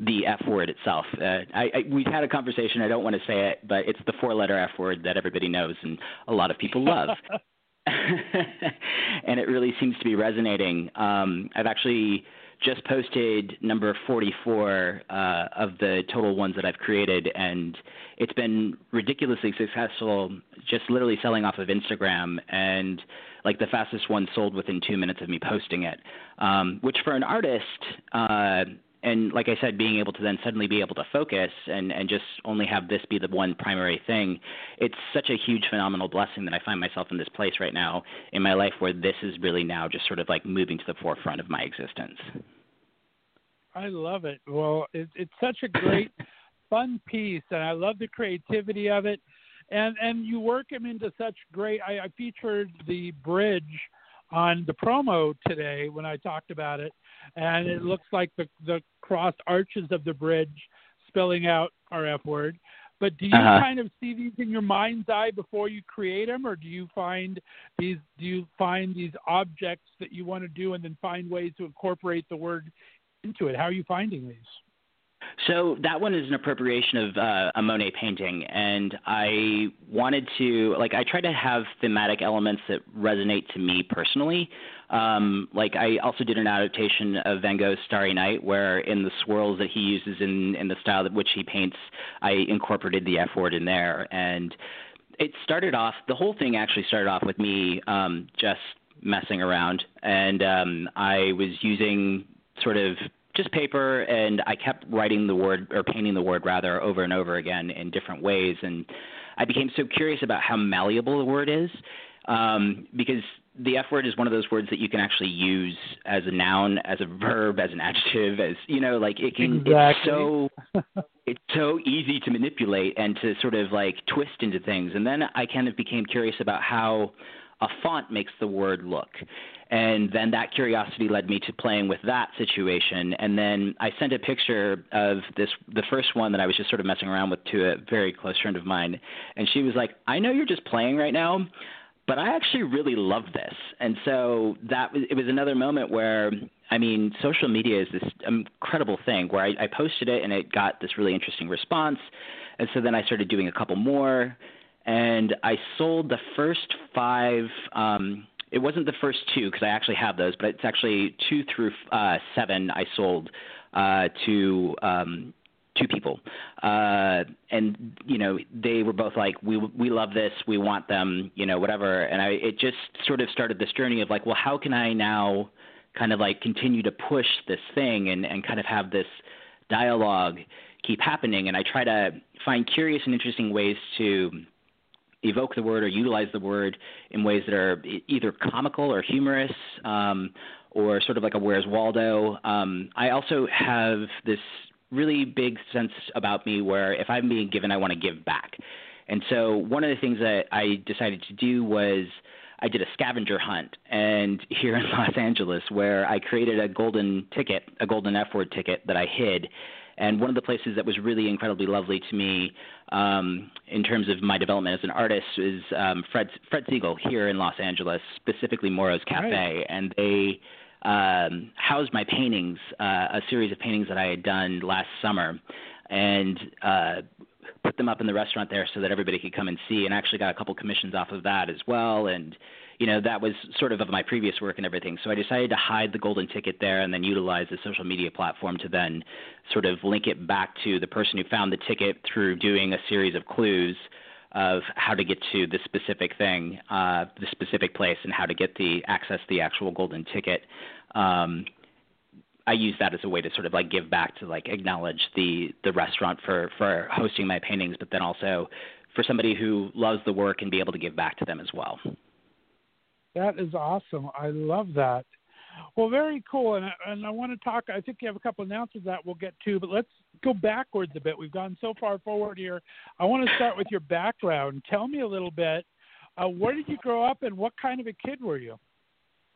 Speaker 6: the F word itself. Uh, I, I, we've had a conversation. I don't want to say it, but it's the four-letter F word that everybody knows and a lot of people love. and it really seems to be resonating. Um, I've actually just posted number 44 uh, of the total ones that I've created, and it's been ridiculously successful. Just literally selling off of Instagram, and like the fastest one sold within two minutes of me posting it. Um, which for an artist, uh, and like I said, being able to then suddenly be able to focus and and just only have this be the one primary thing, it's such a huge phenomenal blessing that I find myself in this place right now in my life where this is really now just sort of like moving to the forefront of my existence.
Speaker 2: I love it. Well, it, it's such a great, fun piece, and I love the creativity of it. And and you work them into such great. I, I featured the bridge on the promo today when I talked about it, and it looks like the the crossed arches of the bridge spelling out our F word. But do you
Speaker 6: Uh-huh.
Speaker 2: kind of see these in your mind's eye before you create them, or do you find these? Do you find these objects that you want to do, and then find ways to incorporate the word into it? How are you finding these?
Speaker 6: So that one is an appropriation of uh, a Monet painting, and I wanted to like I try to have thematic elements that resonate to me personally. Um, like I also did an adaptation of Van Gogh's Starry Night, where in the swirls that he uses in in the style that which he paints, I incorporated the F word in there, and it started off. The whole thing actually started off with me um, just messing around, and um, I was using sort of just paper and I kept writing the word or painting the word rather over and over again in different ways and I became so curious about how malleable the word is um, because the F word is one of those words that you can actually use as a noun, as a verb, as an adjective, as you know, like it can. It's
Speaker 2: Exactly.
Speaker 6: so it's so easy to manipulate and to sort of like twist into things. And then I kind of became curious about how a font makes the word look. And then that curiosity led me to playing with that situation. And then I sent a picture of this, the first one that I was just sort of messing around with to a very close friend of mine. And she was like, I know you're just playing right now, but I actually really love this. And so that was, it was another moment where, I mean, social media is this incredible thing where I, I posted it and it got this really interesting response. And so then I started doing a couple more and I sold the first five. Um, it wasn't the first two because I actually have those, but it's actually two through uh, seven I sold uh, to um, two people, uh, and you know they were both like, we we love this, we want them, you know, whatever. And I it just sort of started this journey of like, well, how can I now kind of like continue to push this thing and and kind of have this dialogue keep happening, and I try to find curious and interesting ways to evoke the word or utilize the word in ways that are either comical or humorous um, or sort of like a Where's Waldo. Um, I also have this really big sense about me where if I'm being given, I want to give back. And so one of the things that I decided to do was I did a scavenger hunt and here in Los Angeles where I created a golden ticket, a golden F word ticket that I hid. And one of the places that was really incredibly lovely to me um, in terms of my development as an artist is um, Fred Fred Segal here in Los Angeles, specifically Mauro's Cafe,
Speaker 2: Right.
Speaker 6: and they um, housed my paintings, uh, a series of paintings that I had done last summer, and uh, put them up in the restaurant there so that everybody could come and see. And actually got a couple commissions off of that as well. And you know that was sort of of my previous work and everything. So I decided to hide the golden ticket there and then utilize the social media platform to then sort of link it back to the person who found the ticket through doing a series of clues of how to get to the specific thing, uh, the specific place, and how to get the access the actual golden ticket. Um, I use that as a way to sort of like give back to like acknowledge the the restaurant for for hosting my paintings, but then also for somebody who loves the work and be able to give back to them as well.
Speaker 2: That is awesome. I love that. Well, very cool. And, and I want to talk, I think you have a couple announcements that we'll get to, but let's go backwards a bit. We've gone so far forward here. I want to start with your background. Tell me a little bit. Uh, where did you grow up and what kind of a kid were you?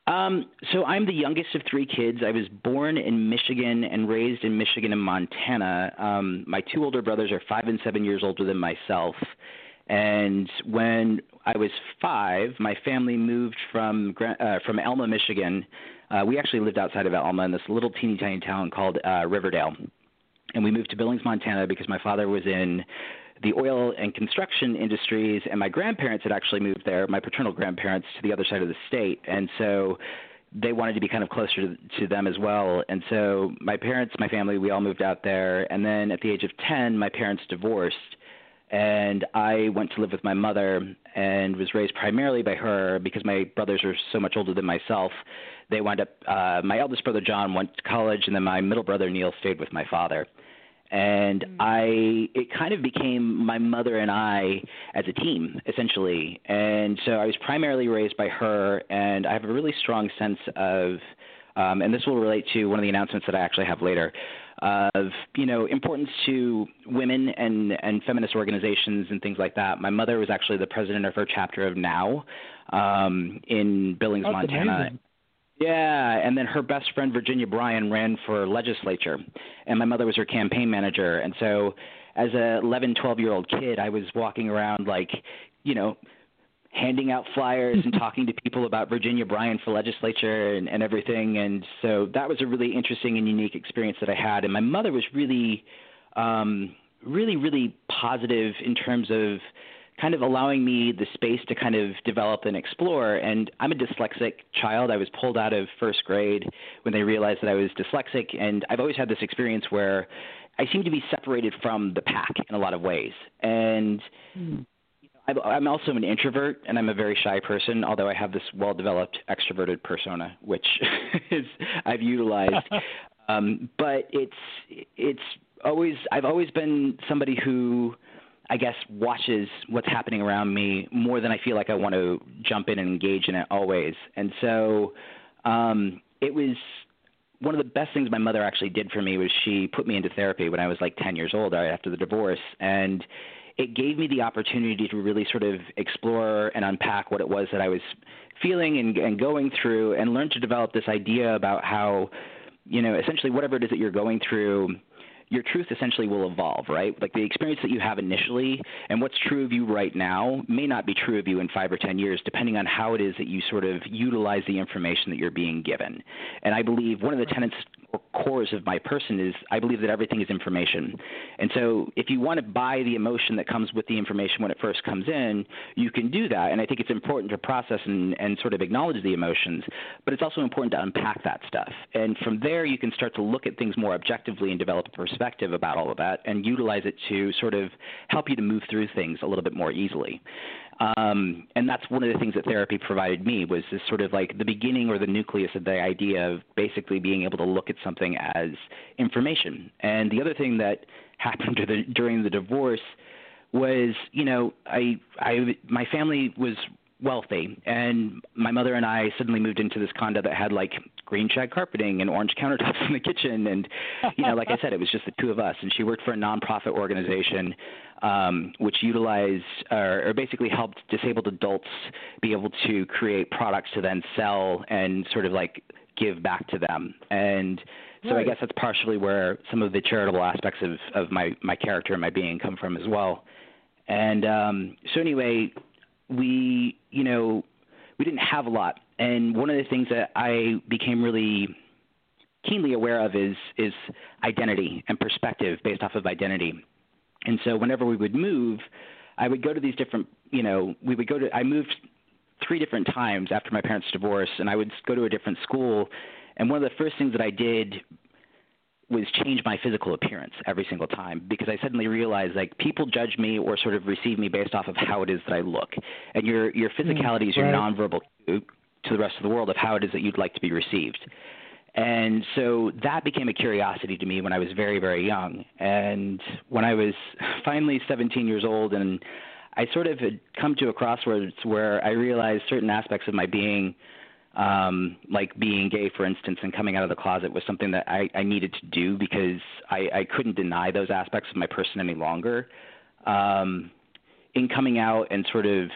Speaker 6: Um, so I'm the youngest of three kids. I was born in Michigan and raised in Michigan and Montana. Um, my two older brothers are five and seven years older than myself. And when I was five, my family moved from uh, from Alma, Michigan. Uh, we actually lived outside of Alma in this little teeny tiny town called uh, Riverdale, and we moved to Billings, Montana, because my father was in the oil and construction industries, and my grandparents had actually moved there, my paternal grandparents, to the other side of the state, and so they wanted to be kind of closer to, to them as well. And so my parents, my family, we all moved out there, and then at the age of 10, my parents divorced and I went to live with my mother and was raised primarily by her because my brothers are so much older than myself. They wound up. Uh, my eldest brother John went to college, and then my middle brother Neil stayed with my father. And mm. I, it kind of became my mother and I as a team, essentially. And so I was primarily raised by her, and I have a really strong sense of, um, and this will relate to one of the announcements that I actually have later of you know importance to women and and feminist organizations and things like that. My mother was actually the president of her chapter of NOW um, in Billings,
Speaker 2: That's
Speaker 6: Montana.
Speaker 2: Amazing.
Speaker 6: Yeah, and then her best friend Virginia Bryan ran for legislature, and my mother was her campaign manager. And so, as a 11, 12 year old kid, I was walking around like, you know, handing out flyers and talking to people about Virginia Bryan for legislature and, and everything. And so that was a really interesting and unique experience that I had. And my mother was really, um, really, really positive in terms of kind of allowing me the space to kind of develop and explore. And I'm a dyslexic child. I was pulled out of first grade when they realized that I was dyslexic. And I've always had this experience where I seem to be separated from the pack in a lot of ways. And mm I'm also an introvert and I'm a very shy person, although I have this well-developed extroverted persona, which is I've utilized. um, but it's it's always I've always been somebody who I guess watches what's happening around me more than I feel like I want to jump in and engage in it always. And so um, it was one of the best things my mother actually did for me was she put me into therapy when I was like 10 years old right after the divorce and it gave me the opportunity to really sort of explore and unpack what it was that I was feeling and, and going through and learn to develop this idea about how, you know, essentially whatever it is that you're going through – your truth essentially will evolve, right? Like the experience that you have initially and what's true of you right now may not be true of you in five or 10 years, depending on how it is that you sort of utilize the information that you're being given. And I believe one of the tenets cores of my person is I believe that everything is information. And so if you want to buy the emotion that comes with the information when it first comes in, you can do that. And I think it's important to process and, and sort of acknowledge the emotions, but it's also important to unpack that stuff. And from there, you can start to look at things more objectively and develop a perspective perspective about all of that and utilize it to sort of help you to move through things a little bit more easily. Um, and that's one of the things that therapy provided me was this sort of like the beginning or the nucleus of the idea of basically being able to look at something as information. And the other thing that happened during the divorce was, you know, I, I, my family was wealthy. And my mother and I suddenly moved into this condo that had like green shag carpeting and orange countertops in the kitchen. And you know like I said it was just the two of us. And she worked for a nonprofit organization um which utilized or, or basically helped disabled adults be able to create products to then sell and sort of like give back to them. And so right. I guess that's partially where some of the charitable aspects of of my my character and my being come from as well. And um so anyway we, you know, we didn't have a lot. And one of the things that I became really keenly aware of is is identity and perspective based off of identity. And so whenever we would move, I would go to these different, you know, we would go to I moved three different times after my parents' divorce and I would go to a different school and one of the first things that I did was change my physical appearance every single time because I suddenly realized like people judge me or sort of receive me based off of how it is that I look, and your your mm, physicality is your right. nonverbal cue to the rest of the world of how it is that you'd like to be received. And so that became a curiosity to me when I was very, very young. And when I was finally 17 years old, and I sort of had come to a crossroads where I realized certain aspects of my being, um, like being gay, for instance, and coming out of the closet was something that I, I needed to do because I, I couldn't deny those aspects of my person any longer. Um, in coming out and sort of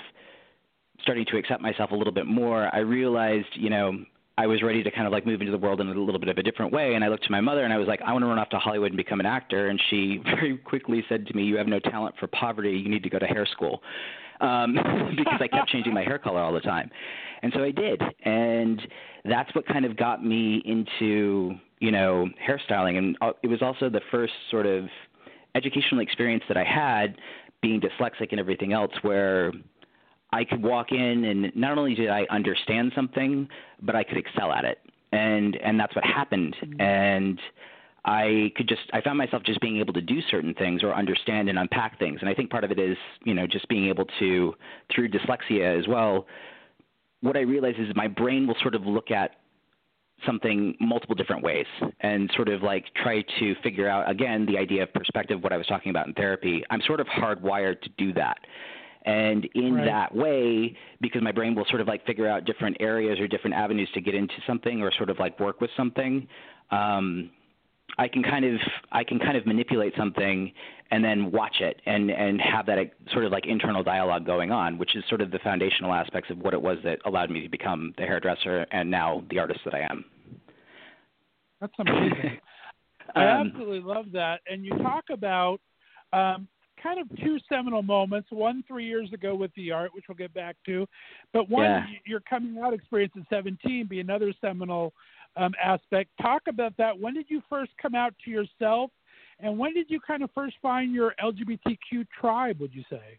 Speaker 6: starting to accept myself a little bit more, I realized, you know, I was ready to kind of like move into the world in a little bit of a different way. And I looked to my mother and I was like, I want to run off to Hollywood and become an actor. And she very quickly said to me, You have no talent for poverty. You need to go to hair school. Um, because I kept changing my hair color all the time. And so I did. And that's what kind of got me into, you know, hairstyling. And it was also the first sort of educational experience that I had being dyslexic and everything else where I could walk in and not only did I understand something, but I could excel at it. And and that's what happened. And I could just I found myself just being able to do certain things or understand and unpack things. And I think part of it is, you know, just being able to through dyslexia as well, what I realize is my brain will sort of look at something multiple different ways and sort of like try to figure out again the idea of perspective what I was talking about in therapy. I'm sort of hardwired to do that. And in
Speaker 7: Right.
Speaker 6: that way, because my brain will sort of like figure out different areas or different avenues to get into something or sort of like work with something, um, I can kind of I can kind of manipulate something and then watch it and and have that sort of like internal dialogue going on, which is sort of the foundational aspects of what it was that allowed me to become the hairdresser and now the artist that I am.
Speaker 2: That's amazing. I
Speaker 6: Um,
Speaker 2: absolutely love that. And you talk about um, kind of two seminal moments. One three years ago with the art, which we'll get back to, but one
Speaker 6: Yeah.
Speaker 2: your coming out experience at 17 be another seminal um, aspect. Talk about that. When did you first come out to yourself, and when did you kind of first find your LGBTQ tribe? Would you say?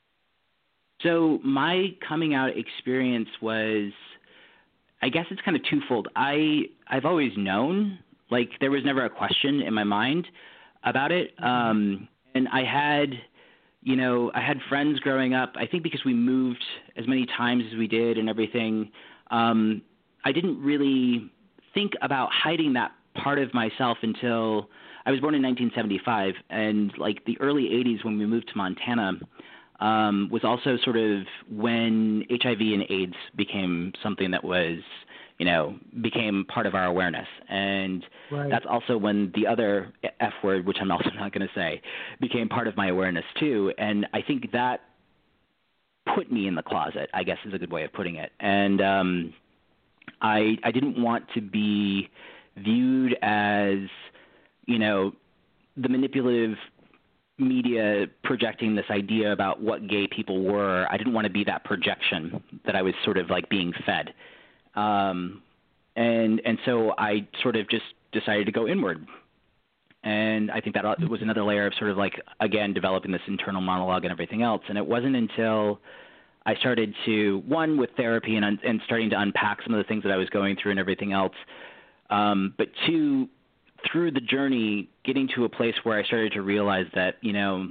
Speaker 6: So my coming out experience was I guess it's kind of twofold. I I've always known, like there was never a question in my mind about it. Um and I had you know, I had friends growing up. I think because we moved as many times as we did and everything, um I didn't really think about hiding that part of myself until I was born in 1975 and like the early 80s when we moved to Montana um, was also sort of when HIV and AIDS became something that was, you know, became part of our awareness. And
Speaker 7: Right.
Speaker 6: that's also when the other F word, which I'm also not going to say, became part of my awareness too. And I think that put me in the closet, I guess is a good way of putting it. And um, I I didn't want to be viewed as, you know, the manipulative media projecting this idea about what gay people were. I didn't want to be that projection that I was sort of like being fed. Um, and and so I sort of just decided to go inward. And I think that was another layer of sort of like again developing this internal monologue and everything else. And it wasn't until I started to one with therapy and and starting to unpack some of the things that I was going through and everything else. Um, but two, through the journey, getting to a place where I started to realize that you know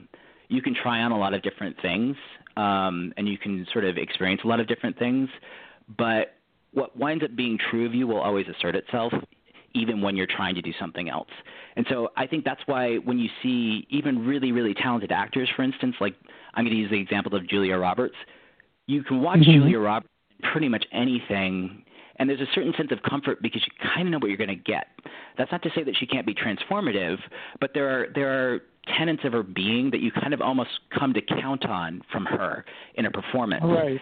Speaker 6: you can try on a lot of different things um, and you can sort of experience a lot of different things, but what winds up being true of you will always assert itself even when you're trying to do something else. And so I think that's why when you see even really, really talented actors, for instance, like I'm going to use the example of Julia Roberts, you can watch
Speaker 7: Mhm.
Speaker 6: Julia Roberts in pretty much anything, and there's a certain sense of comfort because you kind of know what you're going to get. That's not to say that she can't be transformative, but there are there are tenets of her being that you kind of almost come to count on from her in a performance
Speaker 2: Right.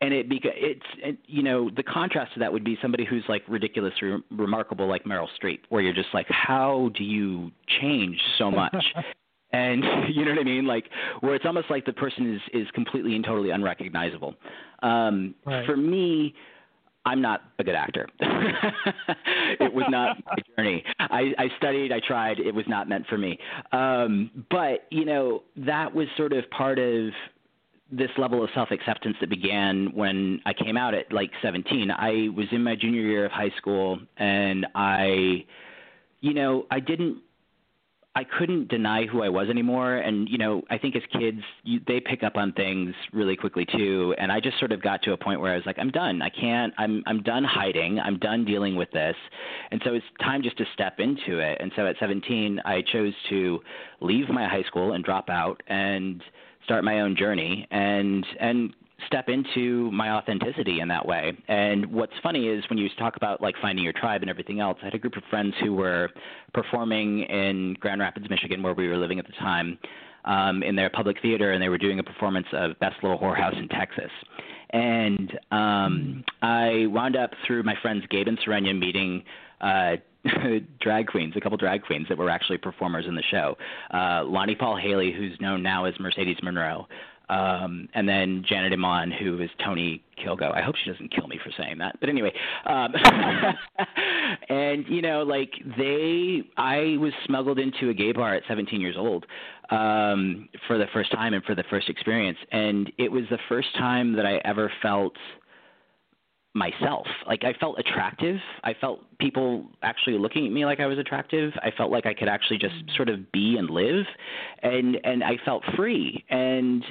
Speaker 6: and it beca- it's it, you know the contrast to that would be somebody who's like ridiculous re- remarkable like Meryl Streep where you're just like how do you change so much and you know what I mean like where it's almost like the person is is completely and totally unrecognizable um
Speaker 7: Right.
Speaker 6: for me I'm not a good actor. it was not my journey. I, I studied, I tried, it was not meant for me. Um, but, you know, that was sort of part of this level of self acceptance that began when I came out at like 17. I was in my junior year of high school and I, you know, I didn't I couldn't deny who I was anymore. And you know, I think as kids, you, they pick up on things really quickly too. And I just sort of got to a point where I was like, I'm done. I can't. I'm I'm done hiding. I'm done dealing with this. And so it's time just to step into it. And so at 17, I chose to leave my high school and drop out and start my own journey and and step into my authenticity in that way. And what's funny is when you talk about like finding your tribe and everything else, I had a group of friends who were performing in Grand Rapids, Michigan, where we were living at the time, um, in their public theater, and they were doing a performance of Best Little Whorehouse in Texas. And um, I wound up through my friends Gabe and Serenia meeting uh, drag queens, a couple drag queens that were actually performers in the show. Uh, Lonnie Paul Haley, who's known now as Mercedes Monroe, um, and then Janet Iman, who is Tony Kilgo. I hope she doesn't kill me for saying that. But anyway, um, and you know, like they, I was smuggled into a gay bar at 17 years old um, for the first time and for the first experience, and it was the first time that I ever felt myself. Like I felt attractive. I felt people actually looking at me like I was attractive. I felt like I could actually just sort of be and live and and I felt free. And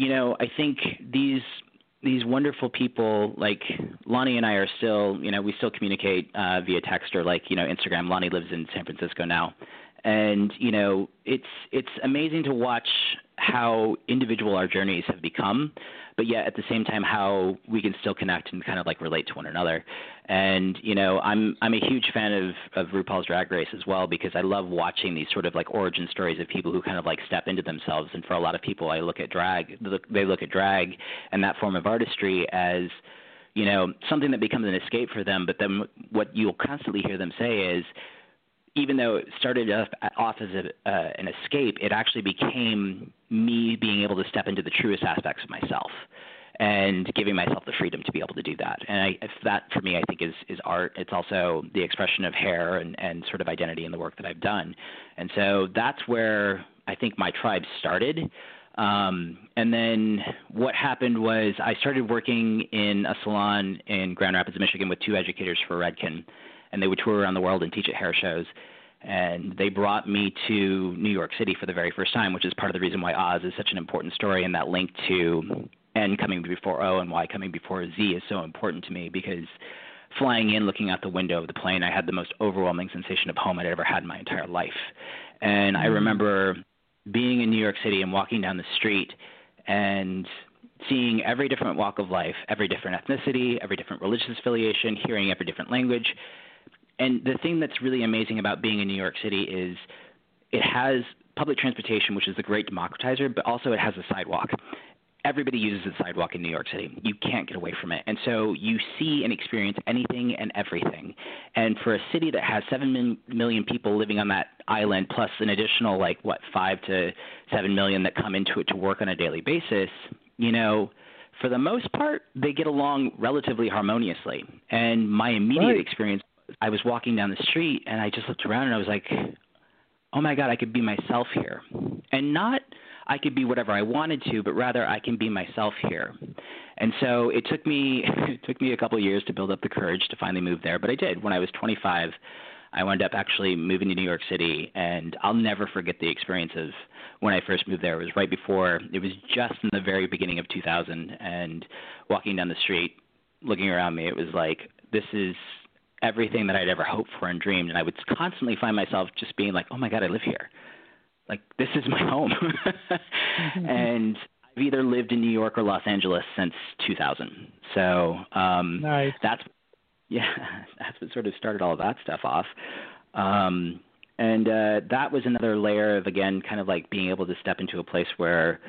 Speaker 6: you know, I think these these wonderful people like Lonnie and I are still, you know, we still communicate uh via text or like, you know, Instagram. Lonnie lives in San Francisco now. And, you know, it's it's amazing to watch how individual our journeys have become, but yet at the same time how we can still connect and kind of like relate to one another. And you know, I'm I'm a huge fan of of RuPaul's Drag Race as well because I love watching these sort of like origin stories of people who kind of like step into themselves. And for a lot of people, I look at drag, they look at drag and that form of artistry as you know something that becomes an escape for them. But then what you'll constantly hear them say is even though it started off, as a, uh, an escape, it actually became me being able to step into the truest aspects of myself and giving myself the freedom to be able to do that. And I, that, for me, I think is is art. It's also the expression of hair and and sort of identity in the work that I've done. And so that's where I think my tribe started. Um, and then what happened was I started working in a salon in Grand Rapids, Michigan, with two educators for Redken and they would tour around the world and teach at hair shows. And they brought me to New York City for the very first time, which is part of the reason why Oz is such an important story and that link to N coming before O and Y coming before Z is so important to me because flying in, looking out the window of the plane, I had the most overwhelming sensation of home I'd ever had in my entire life. And I mm. remember being in New York City and walking down the street and seeing every different walk of life, every different ethnicity, every different religious affiliation, hearing every different language, and the thing that's really amazing about being in New York City is it has public transportation, which is a great democratizer, but also it has a sidewalk. Everybody uses the sidewalk in New York City. You can't get away from it. And so you see and experience anything and everything. And for a city that has 7 million people living on that island, plus an additional, like, what, 5 to 7 million that come into it to work on a daily basis, you know, for the most part, they get along relatively harmoniously. And my immediate right. experience I was walking down the street and I just looked around and I was like, oh my God, I could be myself here. And not I could be whatever I wanted to, but rather I can be myself here. And so it took me it took me a couple of years to build up the courage to finally move there, but I did. When I was 25, I wound up actually moving to New York City, and I'll never forget the experience of when I first moved there. It was right before, it was just in the very beginning of 2000, and walking down the street, looking around me, it was like, this is everything that I'd ever hoped for and dreamed. And I would constantly find myself just being like, oh my God, I live here. Like, this is my home. mm-hmm. And I've either lived in New York or Los Angeles since 2000. So um,
Speaker 2: nice.
Speaker 6: that's, yeah, that's what sort of started all of that stuff off. Um, and uh, that was another layer of, again, kind of like being able to step into a place where,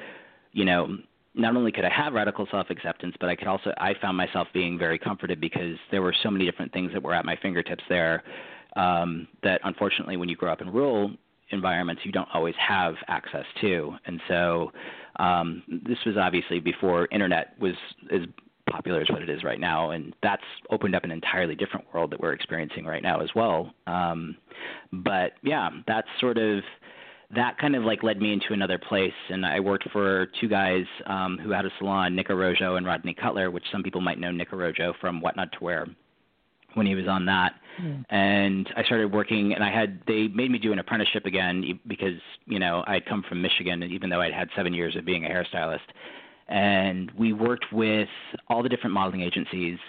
Speaker 6: you know, not only could I have radical self acceptance, but I could also I found myself being very comforted because there were so many different things that were at my fingertips there um, that unfortunately when you grow up in rural environments you don't always have access to. And so um, this was obviously before internet was as popular as what it is right now, and that's opened up an entirely different world that we're experiencing right now as well. Um, but yeah, that's sort of that kind of like led me into another place and I worked for two guys um who had a salon, Nick Arrojo and Rodney Cutler, which some people might know Nick Arrojo from What Not to Wear. when he was on that. Mm. And I started working, and I had they made me do an apprenticeship again because you know I had come from Michigan, even though I'd had seven years of being a hairstylist. And we worked with all the different modeling agencies.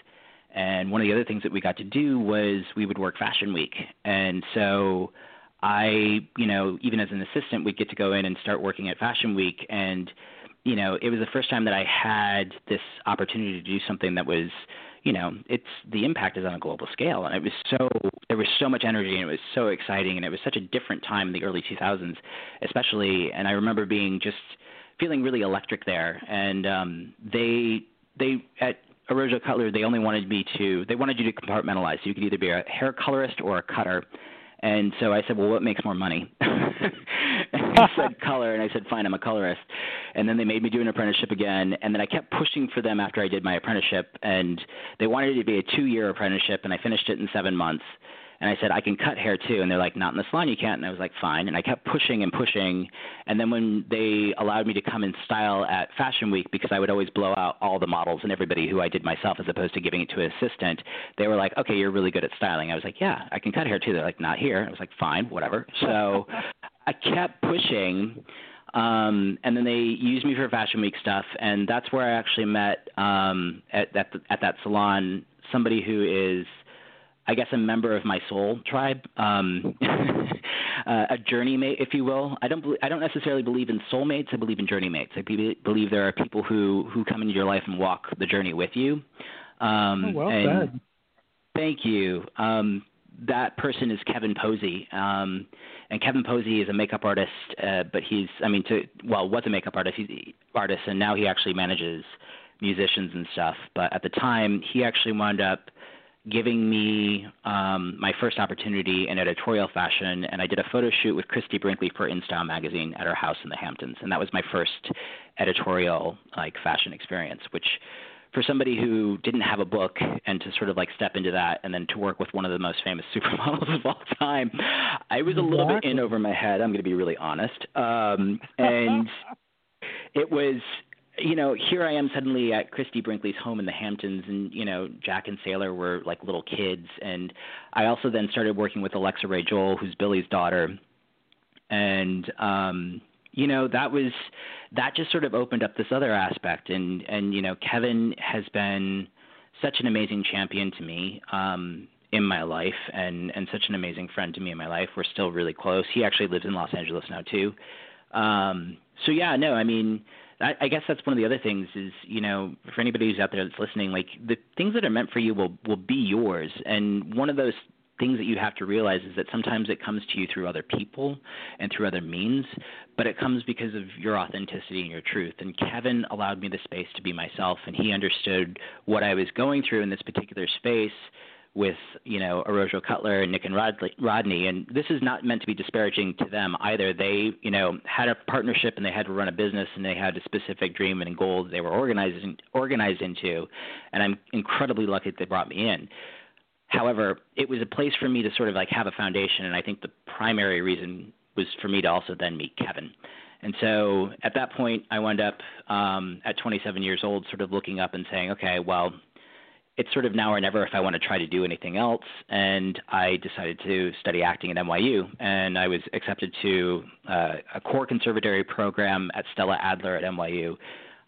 Speaker 6: And one of the other things that we got to do was we would work Fashion Week, and so I, you know, even as an assistant, we'd get to go in and start working at Fashion Week, and you know, it was the first time that I had this opportunity to do something that was you know, it's the impact is on a global scale, and it was so there was so much energy, and it was so exciting, and it was such a different time in the early 2000s, especially. And I remember being just feeling really electric there, and um, they they at Arrojo Cutler they only wanted me to they wanted you to compartmentalize. So you could either be a hair colorist or a cutter. And so I said, well, what makes more money? he said color, and I said, fine, I'm a colorist. And then they made me do an apprenticeship again, and then I kept pushing for them after I did my apprenticeship, and they wanted it to be a two-year apprenticeship, and I finished it in seven months. And I said, I can cut hair too. And they're like, not in the salon, you can't. And I was like, fine. And I kept pushing and pushing. And then when they allowed me to come and style at Fashion Week, because I would always blow out all the models and everybody who I did myself as opposed to giving it to an assistant, they were like, okay, you're really good at styling. I was like, yeah, I can cut hair too. They're like, not here. I was like, fine, whatever. So I kept pushing. Um, and then they used me for Fashion Week stuff, and that's where I actually met um, at, at, the, at that salon somebody who is I guess a member of my soul tribe, um, uh, a journey mate, if you will. I don't I don't necessarily believe in soulmates. I believe in journey mates. I believe there are people who who come into your life and walk the journey with you. Um,
Speaker 2: oh, well said.
Speaker 6: Thank you. Um, that person is Kevin Posey. Um, and Kevin Posey is a makeup artist, uh, but he's, I mean, to well, was a makeup artist, he's artist, and now he actually manages musicians and stuff. But at the time, he actually wound up giving me um, my first opportunity in editorial fashion, and I did a photo shoot with Christie Brinkley for InStyle magazine at her house in the Hamptons, and that was my first editorial like fashion experience, which for somebody who didn't have a book and to sort of like step into that and then to work with one of the most famous supermodels of all time, I was a little bit in over my head. I'm going to be really honest, um, and it was you know, here I am suddenly at Christie Brinkley's home in the Hamptons, and you know, Jack and Sailor were like little kids, and I also then started working with Alexa Ray Joel, who's Billy's daughter, and um, you know, that was that just sort of opened up this other aspect, and and you know, Kevin has been such an amazing champion to me. Um, in my life and and such an amazing friend to me in my life. We're still really close. He actually lives in Los Angeles now too. Um so yeah, no, I mean, I, I guess that's one of the other things is you know for anybody who's out there that's listening, like the things that are meant for you will will be yours, and one of those things that you have to realize is that sometimes it comes to you through other people and through other means, but it comes because of your authenticity and your truth. And Kevin allowed me the space to be myself, and he understood what I was going through in this particular space with you know Arrojo Cutler and Nick and Rodney, and this is not meant to be disparaging to them either. They you know had a partnership and they had to run a business and they had a specific dream and goal they were organizing organized into, and I'm incredibly lucky that they brought me in. However, it was a place for me to sort of like have a foundation, and I think the primary reason was for me to also then meet Kevin. And so at that point, I wound up um, at 27 years old, sort of looking up and saying, okay, well, it's sort of now or never if I want to try to do anything else. And I decided to study acting at NYU, and I was accepted to uh, a core conservatory program at Stella Adler at NYU.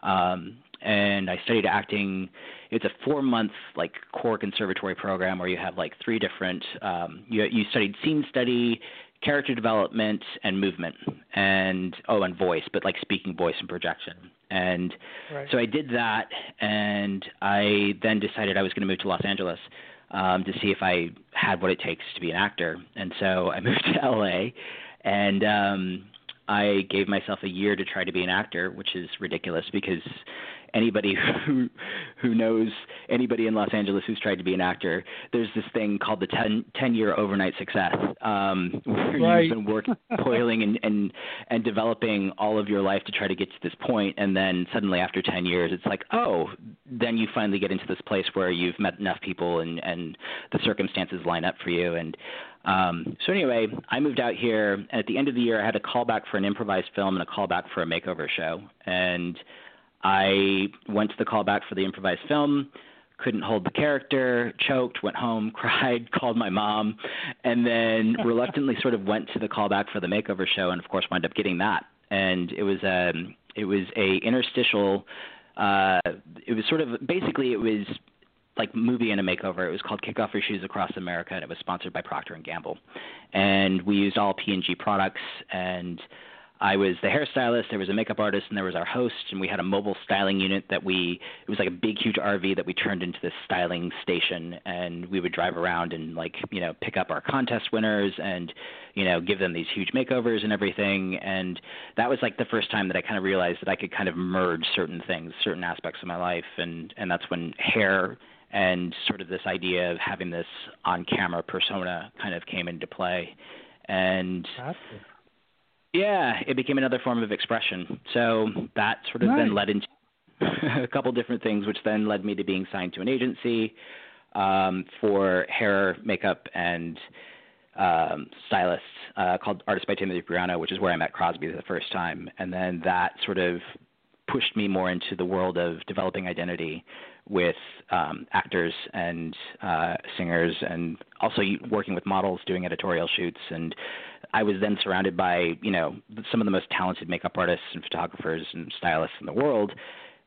Speaker 6: Um, and I studied acting. It's a four-month like core conservatory program where you have like three different. Um, you you studied scene study, character development, and movement, and oh, and voice, but like speaking voice and projection. And right. so I did that, and I then decided I was going to move to Los Angeles um, to see if I had what it takes to be an actor. And so I moved to LA, and um, I gave myself a year to try to be an actor, which is ridiculous because anybody who who knows anybody in Los Angeles who's tried to be an actor, there's this thing called the 10, 10 year overnight success, um, where
Speaker 2: right.
Speaker 6: you've been working, toiling, and, and and developing all of your life to try to get to this point, and then suddenly after 10 years, it's like, oh, then you finally get into this place where you've met enough people and and the circumstances line up for you and. Um, so anyway, I moved out here, and at the end of the year, I had a callback for an improvised film and a callback for a makeover show, and I went to the callback for the improvised film, couldn't hold the character, choked, went home, cried, called my mom, and then reluctantly sort of went to the callback for the makeover show, and of course wound up getting that. And it was a it was a interstitial. Uh, it was sort of basically it was like movie and a makeover. It was called Kick Off Your Shoes Across America, and it was sponsored by Procter and Gamble. And we used all P&G products and I was the hairstylist, there was a makeup artist, and there was our host, and we had a mobile styling unit that we it was like a big huge RV that we turned into this styling station and we would drive around and like, you know, pick up our contest winners and, you know, give them these huge makeovers and everything and that was like the first time that I kind of realized that I could kind of merge certain things, certain aspects of my life and and that's when hair and sort of this idea of having this on camera persona kind of came into play. And yeah, it became another form of expression. So that sort of
Speaker 2: nice.
Speaker 6: then led into a couple different things, which then led me to being signed to an agency um, for hair, makeup, and um, stylists uh, called Artist by Timothy Priano, which is where I met Crosby the first time. And then that sort of pushed me more into the world of developing identity with um, actors and uh, singers, and also working with models, doing editorial shoots. And I was then surrounded by you know some of the most talented makeup artists and photographers and stylists in the world,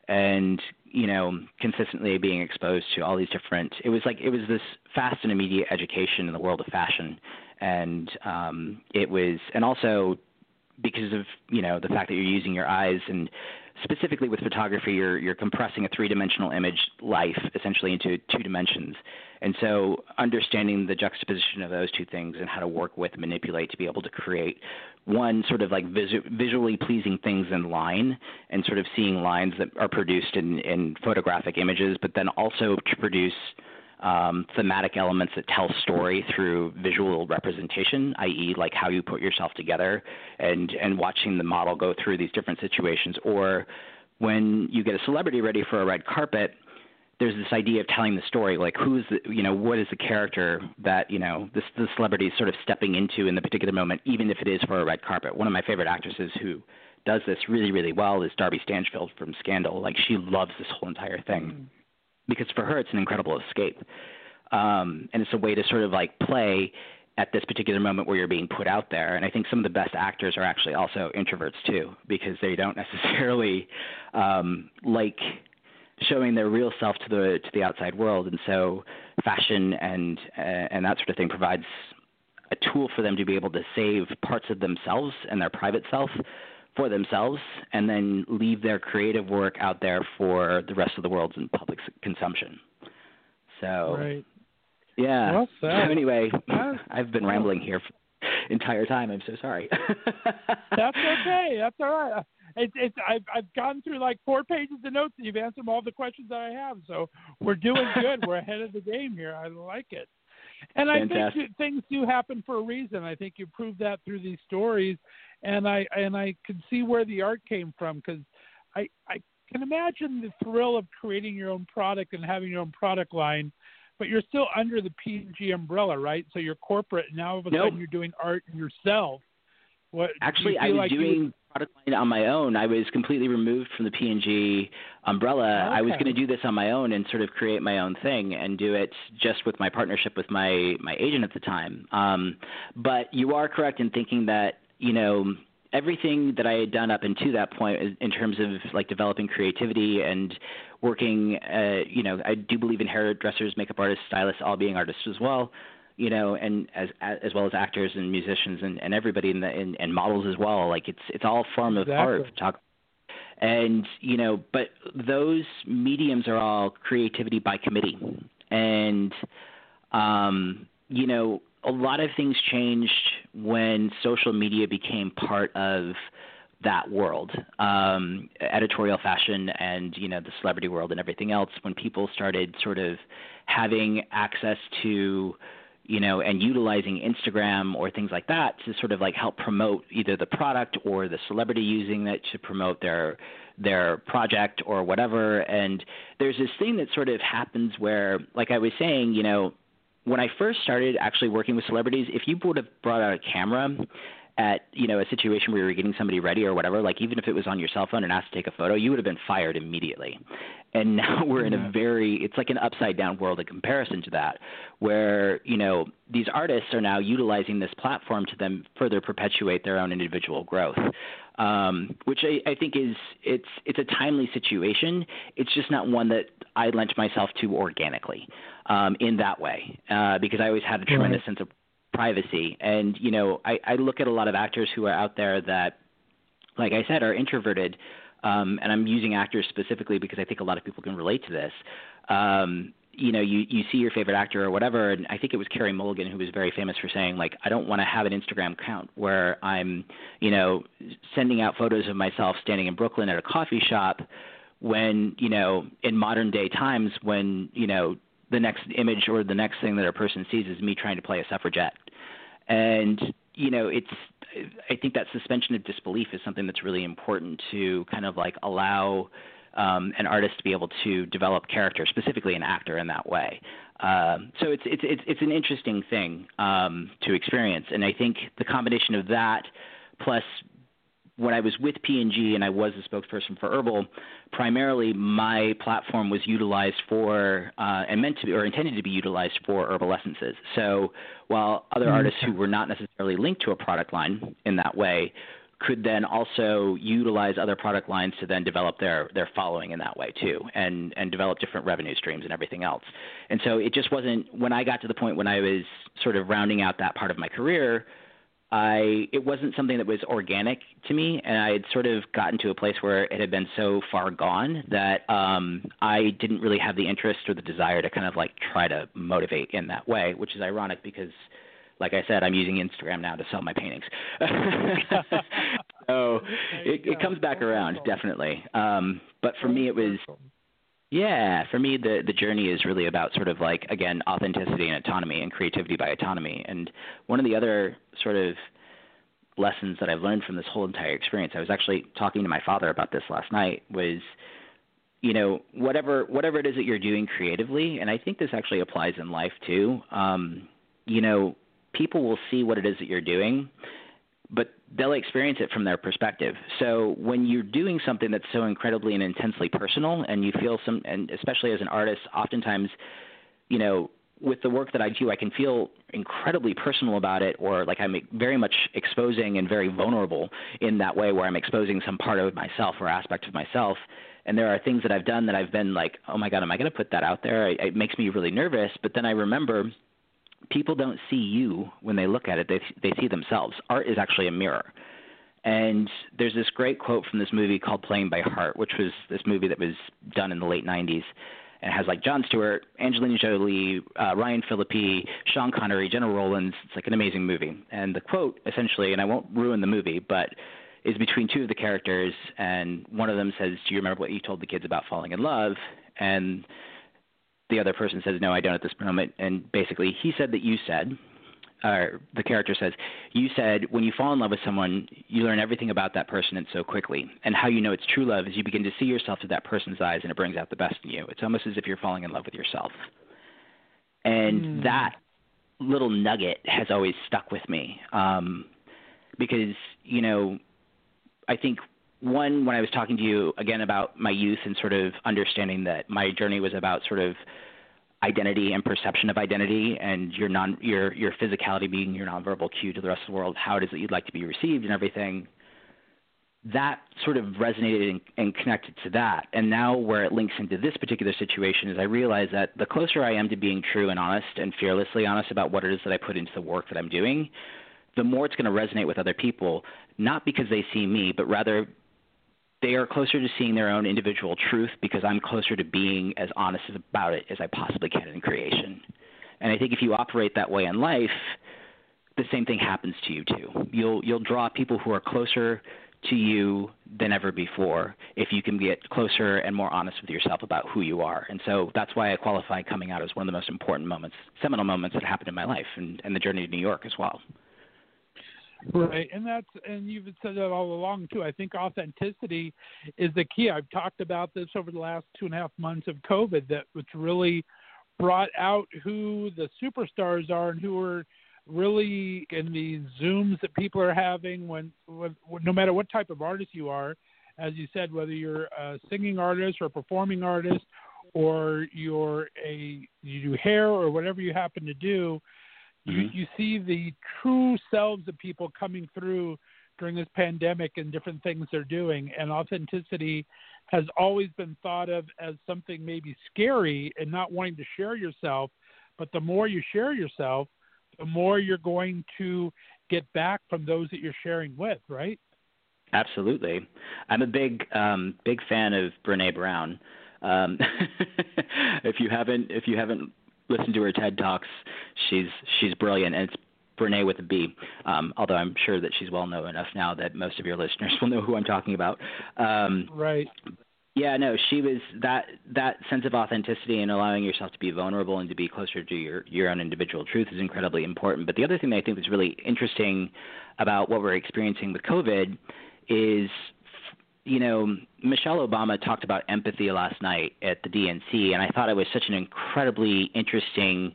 Speaker 6: and you know consistently being exposed to all these different. It was like it was this fast and immediate education in the world of fashion, and um, it was and also because of you know the fact that you're using your eyes and specifically with photography, you're you're compressing a three-dimensional image life essentially into two dimensions. And so, understanding the juxtaposition of those two things and how to work with, manipulate to be able to create one sort of like visu- visually pleasing things in line, and sort of seeing lines that are produced in in photographic images, but then also to produce um, thematic elements that tell story through visual representation, i.e., like how you put yourself together, and and watching the model go through these different situations, or when you get a celebrity ready for a red carpet. There's this idea of telling the story, like who's the, you know, what is the character that you know this the celebrity is sort of stepping into in the particular moment, even if it is for a red carpet. One of my favorite actresses who does this really really well is Darby Stanchfield from Scandal. Like she loves this whole entire thing. Because for her it's an incredible escape. Um, and it's a way to sort of like play at this particular moment where you're being put out there. And I think some of the best actors are actually also introverts too, because they don't necessarily um, like showing their real self to the to the outside world. And so fashion and uh, and that sort of thing provides a tool for them to be able to save parts of themselves and their private self for themselves and then leave their creative work out there for the rest of the world's in public consumption. So,
Speaker 2: right.
Speaker 6: yeah.
Speaker 2: Well
Speaker 6: so anyway, I've been rambling here for the entire time. I'm so sorry.
Speaker 2: That's okay. That's all right. It's, it's I've I've gone through like four pages of notes and you've answered all the questions that I have. So we're doing good. we're ahead of the game here. I like it. And I think things do happen for a reason. I think you proved that through these stories and I and I can see where the art came from because I I can imagine the thrill of creating your own product and having your own product line, but you're still under the P&G umbrella, right? So you're corporate. and Now all of a
Speaker 6: nope.
Speaker 2: sudden you're doing art yourself. What
Speaker 6: actually
Speaker 2: do
Speaker 6: I was
Speaker 2: like
Speaker 6: doing
Speaker 2: would...
Speaker 6: product line on my own. I was completely removed from the P&G umbrella.
Speaker 2: Okay.
Speaker 6: I was going to do this on my own and sort of create my own thing and do it just with my partnership with my my agent at the time. Um, but you are correct in thinking that you know everything that I had done up until that point in terms of like developing creativity and working, uh, you know, I do believe in hairdressers, makeup artists, stylists, all being artists as well, you know, and as as well as actors and musicians and, and everybody in the and, and models as well. Like it's it's all form of
Speaker 2: exactly.
Speaker 6: art. Talk, and you know, but those mediums are all creativity by committee, and um, you know, a lot of things changed when social media became part of that world, um, editorial fashion, and you know the celebrity world and everything else. When people started sort of having access to, you know, and utilizing Instagram or things like that to sort of like help promote either the product or the celebrity using it to promote their their project or whatever. And there's this thing that sort of happens where, like I was saying, you know, when I first started actually working with celebrities, if you would have brought out a camera at you know a situation where you were getting somebody ready or whatever, like even if it was on your cell phone and asked to take a photo, you would have been fired immediately. and now we're in a very it's like an upside down world in comparison to that where you know these artists are now utilizing this platform to then further perpetuate their own individual growth. Um, which I, I think is it's it's a timely situation. It's just not one that I lent myself to organically um, in that way uh, because I always had a tremendous
Speaker 2: Right.
Speaker 6: sense of privacy and you know I, I look at a lot of actors who are out there that like I said, are introverted. Um, and I'm using actors specifically because I think a lot of people can relate to this. Um, you know, you, you see your favorite actor or whatever, and I think it was Carey Mulligan who was very famous for saying, like, I don't want to have an Instagram account where I'm, you know, sending out photos of myself standing in Brooklyn at a coffee shop when, you know, in modern day times when, you know, the next image or the next thing that a person sees is me trying to play a suffragette. And you know it's i think that suspension of disbelief is something that's really important to kind of like allow um, an artist to be able to develop character specifically an actor in that way. Um, so it's it's it's it's an interesting thing um, to experience. And i think the combination of that plus when I was with P&G and I was the spokesperson for Herbal, primarily my platform was utilized for uh, and meant to be or intended to be utilized for herbal essences. So while other artists who were not necessarily linked to a product line in that way could then also utilize other product lines to then develop their their following in that way too and and develop different revenue streams and everything else. And so it just wasn't when I got to the point when I was sort of rounding out that part of my career I it wasn't something that was organic to me, and I had sort of gotten to a place where it had been so far gone that um, I didn't really have the interest or the desire to kind of like try to motivate in that way, which is ironic because, like I said, I'm using Instagram now to sell my paintings. so it, it comes back around definitely. Um, but for me, it was yeah, for me the the journey is really about sort of like again authenticity and autonomy and creativity by autonomy. And one of the other sort of lessons that I've learned from this whole entire experience, I was actually talking to my father about this last night was you know whatever whatever it is that you're doing creatively and I think this actually applies in life too. Um you know people will see what it is that you're doing but they'll experience it from their perspective. So when you're doing something that's so incredibly and intensely personal, and you feel some, and especially as an artist, oftentimes, you know, with the work that I do, I can feel incredibly personal about it, or like I'm very much exposing and very vulnerable in that way, where I'm exposing some part of myself or aspect of myself. And there are things that I've done that I've been like, oh my god, am I going to put that out there? It, makes me really nervous. But then I remember people don't see you when they look at it they they see themselves art is actually a mirror and there's this great quote from this movie called playing by heart which was this movie that was done in the late 90s and has like Jon Stewart, Angelina Jolie, uh, Ryan Phillippe, Sean Connery, Gena Rowlands. It's like an amazing movie. And the quote essentially, and I won't ruin the movie, but is between two of the characters, and one of them says, "Do you remember what you told the kids about falling in love?" And the other person says, "No, I don't at this moment." And basically, he said that you said, or the character says, "You said when you fall in love with someone, you learn everything about that person and so quickly. And how you know it's true love is you begin to see yourself through that person's eyes, and it brings out the best in you. It's almost as if you're falling in love with yourself." And
Speaker 2: Hmm.
Speaker 6: that little nugget has always stuck with me um, because you know, I think one when I was talking to you again about my youth and sort of understanding that my journey was about sort of identity and perception of identity and your non your your physicality being your nonverbal cue to the rest of the world, how it is that you'd like to be received and everything. That sort of resonated and, and connected to that. And now where it links into this particular situation is I realize that the closer I am to being true and honest and fearlessly honest about what it is that I put into the work that I'm doing, the more it's going to resonate with other people, not because they see me, but rather they are closer to seeing their own individual truth because I'm closer to being as honest about it as I possibly can in creation. And I think if you operate that way in life, the same thing happens to you too. You'll you'll draw people who are closer to you than ever before if you can get closer and more honest with yourself about who you are. And so that's why I qualify coming out as one of the most important moments, seminal moments that happened in my life and, and the journey to New York as well.
Speaker 2: Right, and that's and you've said that all along too. I think authenticity is the key. I've talked about this over the last two and a half months of COVID. That it's really brought out who the superstars are and who are really in these zooms that people are having when, when, when no matter what type of artist you are, as you said, whether you're a singing artist or a performing artist, or you're a you do hair or whatever you happen to do, you
Speaker 6: Mhm.
Speaker 2: you see the true selves of people coming through during this pandemic and different things they're doing. And authenticity has always been thought of as something maybe scary and not wanting to share yourself. But the more you share yourself, the more you're going to get back from those that you're sharing with, right?
Speaker 6: Absolutely. I'm a big um big fan of Brené Brown. Um if you haven't if you haven't listened to her TED Talks, she's she's brilliant and it's Brene with a B. Um although I'm sure that she's well known enough now that most of your listeners will know who I'm talking about. Um
Speaker 2: Right.
Speaker 6: yeah, no, she was that that sense of authenticity and allowing yourself to be vulnerable and to be closer to your your own individual truth is incredibly important. But the other thing that I think was really interesting about what we're experiencing with COVID is you know, Michelle Obama talked about empathy last night at the DNC and I thought it was such an incredibly interesting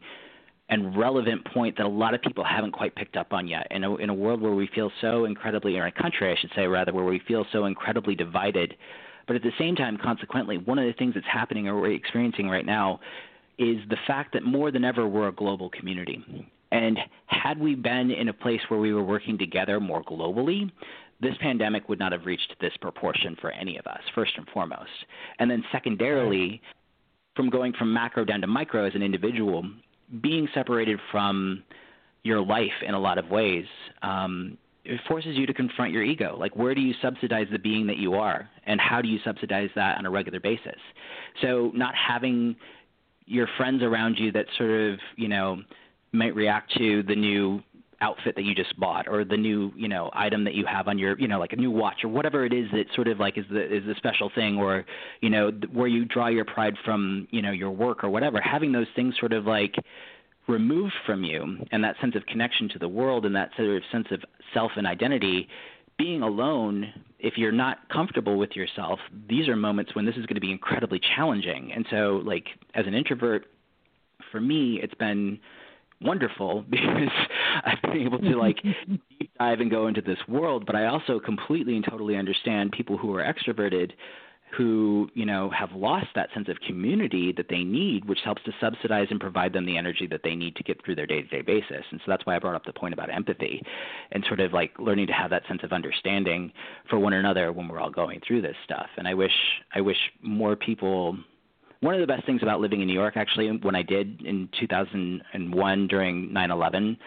Speaker 6: and relevant point that a lot of people haven't quite picked up on yet. In a in a world where we feel so incredibly or a country I should say rather where we feel so incredibly divided but at the same time, consequently, one of the things that's happening or we're experiencing right now is the fact that more than ever we're a global community. And had we been in a place where we were working together more globally, this pandemic would not have reached this proportion for any of us, first and foremost. And then secondarily, from going from macro down to micro as an individual, being separated from your life in a lot of ways um, it forces you to confront your ego. Like, where do you subsidize the being that you are, and how do you subsidize that on a regular basis? So, not having your friends around you that sort of, you know, might react to the new outfit that you just bought or the new you know item that you have on your you know like a new watch or whatever it is that sort of like is the is the special thing or you know where you draw your pride from you know your work or whatever having those things sort of like removed from you and that sense of connection to the world and that sort of sense of self and identity being alone if you're not comfortable with yourself these are moments when this is going to be incredibly challenging. And so like as an introvert for me it's been wonderful because I've been able to like deep dive and go into this world but I also completely and totally understand people who are extroverted who you know have lost that sense of community that they need which helps to subsidize and provide them the energy that they need to get through their day-to-day basis. And so that's why I brought up the point about empathy and sort of like learning to have that sense of understanding for one another when we're all going through this stuff. And I wish I wish more people one of the best things about living in New York actually when I did in 2001 during 9/11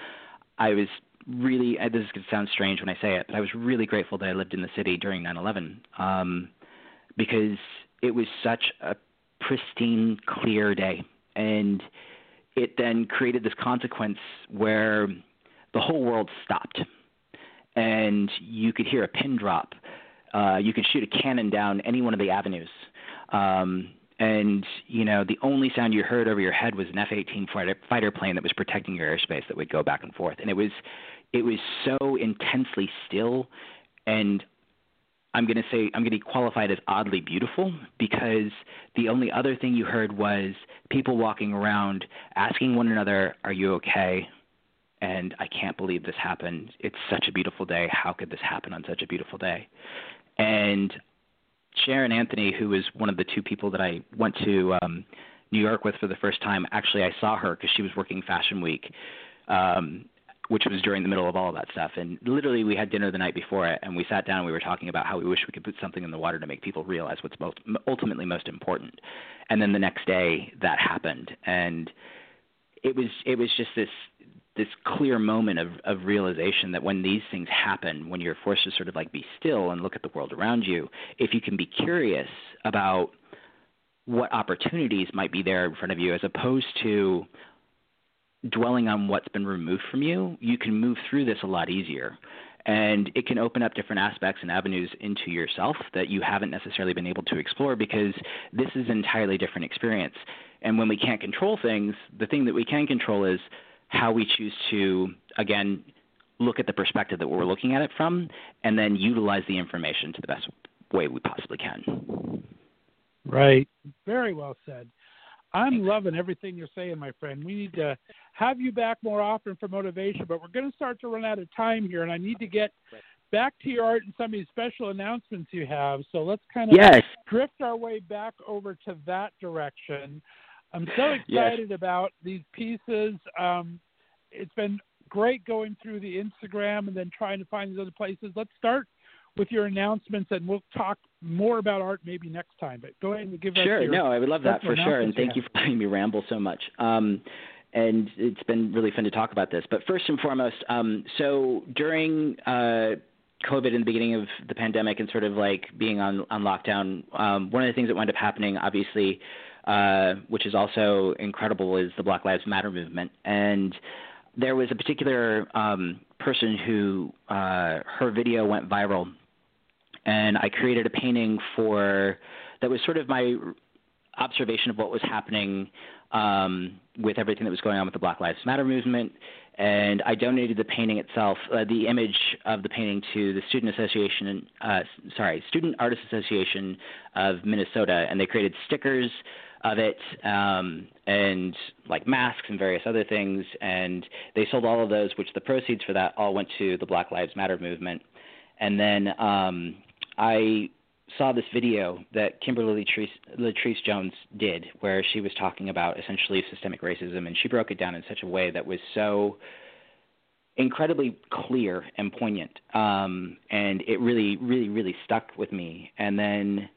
Speaker 6: I was really this is going to sound strange when I say it but I was really grateful that I lived in the city during 9/11 um because it was such a pristine, clear day. And it then created this consequence where the whole world stopped. And you could hear a pin drop. Uh, you could shoot a cannon down any one of the avenues. Um, and you know the only sound you heard over your head was an F-18 fighter, fighter plane that was protecting your airspace that would go back and forth, and it was it was so intensely still and I'm going to say I'm going to qualify it as oddly beautiful because the only other thing you heard was people walking around asking one another, "Are you okay?" And I can't believe this happened. It's such a beautiful day. How could this happen on such a beautiful day? And Sharon Anthony, who was one of the two people that I went to um, New York with for the first time, actually I saw her because she was working Fashion Week. Um, which was during the middle of all of that stuff. And literally, we had dinner the night before it, and we sat down and we were talking about how we wish we could put something in the water to make people realize what's most, ultimately most important. And then the next day, that happened, and it was it was just this this clear moment of of realization that when these things happen, when you're forced to sort of like be still and look at the world around you, if you can be curious about what opportunities might be there in front of you, as opposed to dwelling on what's been removed from you, you can move through this a lot easier. And it can open up different aspects and avenues into yourself that you haven't necessarily been able to explore because this is an entirely different experience. And when we can't control things, the thing that we can control is how we choose to, again, look at the perspective that we're looking at it from and then utilize the information to the best way we possibly can.
Speaker 2: Right. Very well said. I'm loving everything you're saying, my friend. We need to have you back more often for motivation, but we're going to start to run out of time here, and I need to get back to your art and some of these special announcements you have. So let's kind of
Speaker 6: Yes.
Speaker 2: drift our way back over to that direction. I'm so
Speaker 6: Yes.
Speaker 2: excited about these pieces. Um, it's been great going through the Instagram and then trying to find these other places. Let's start with your announcements, and we'll talk more about art maybe next time. But go ahead and give us
Speaker 6: Sure. No, I would love that for sure. And thank you for letting me ramble so much. Um, and it's been really fun to talk about this. But first and foremost, um, so during uh, COVID in the beginning of the pandemic and sort of like being on, on lockdown, um, one of the things that wound up happening, obviously, uh, which is also incredible, is the Black Lives Matter movement. And there was a particular um, person who uh, her video went viral and I created a painting for that was sort of my observation of what was happening um, with everything that was going on with the Black Lives Matter movement. And I donated the painting itself, uh, the image of the painting, to the Student Association, uh, sorry, Student Artists Association of Minnesota, and they created stickers of it um, and like masks and various other things. And they sold all of those, which the proceeds for that all went to the Black Lives Matter movement. And then um, I saw this video that Kimberly Latrice, Latrice Jones did, where she was talking about essentially systemic racism, and she broke it down in such a way that was so incredibly clear and poignant, um, and it really, really, really stuck with me. And then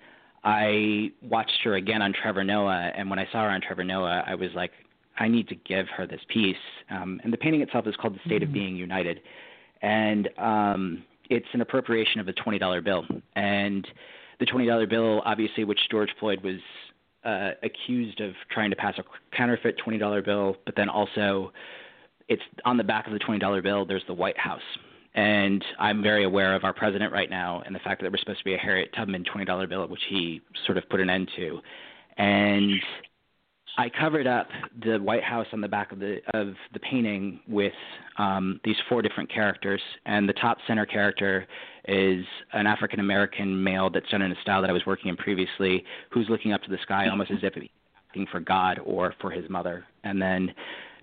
Speaker 6: I watched her again on Trevor Noah, and when I saw her on Trevor Noah, I was like, I need to give her this piece. Um, and the painting itself is called "The State of Being United," and um, it's an appropriation of a twenty dollar bill. And the twenty dollar bill, obviously, which George Floyd was uh, accused of trying to pass a counterfeit twenty dollar bill, but then also it's on the back of the twenty dollar bill. There's the White House, and I'm very aware of our president right now and the fact that was supposed to be a Harriet Tubman twenty dollar bill, which he sort of put an end to, and I covered up the White House on the back of the of the painting with um, these four different characters, and the top center character is an African American male that's done in a style that I was working in previously, who's looking up to the sky almost as if he's asking for God or for his mother, and then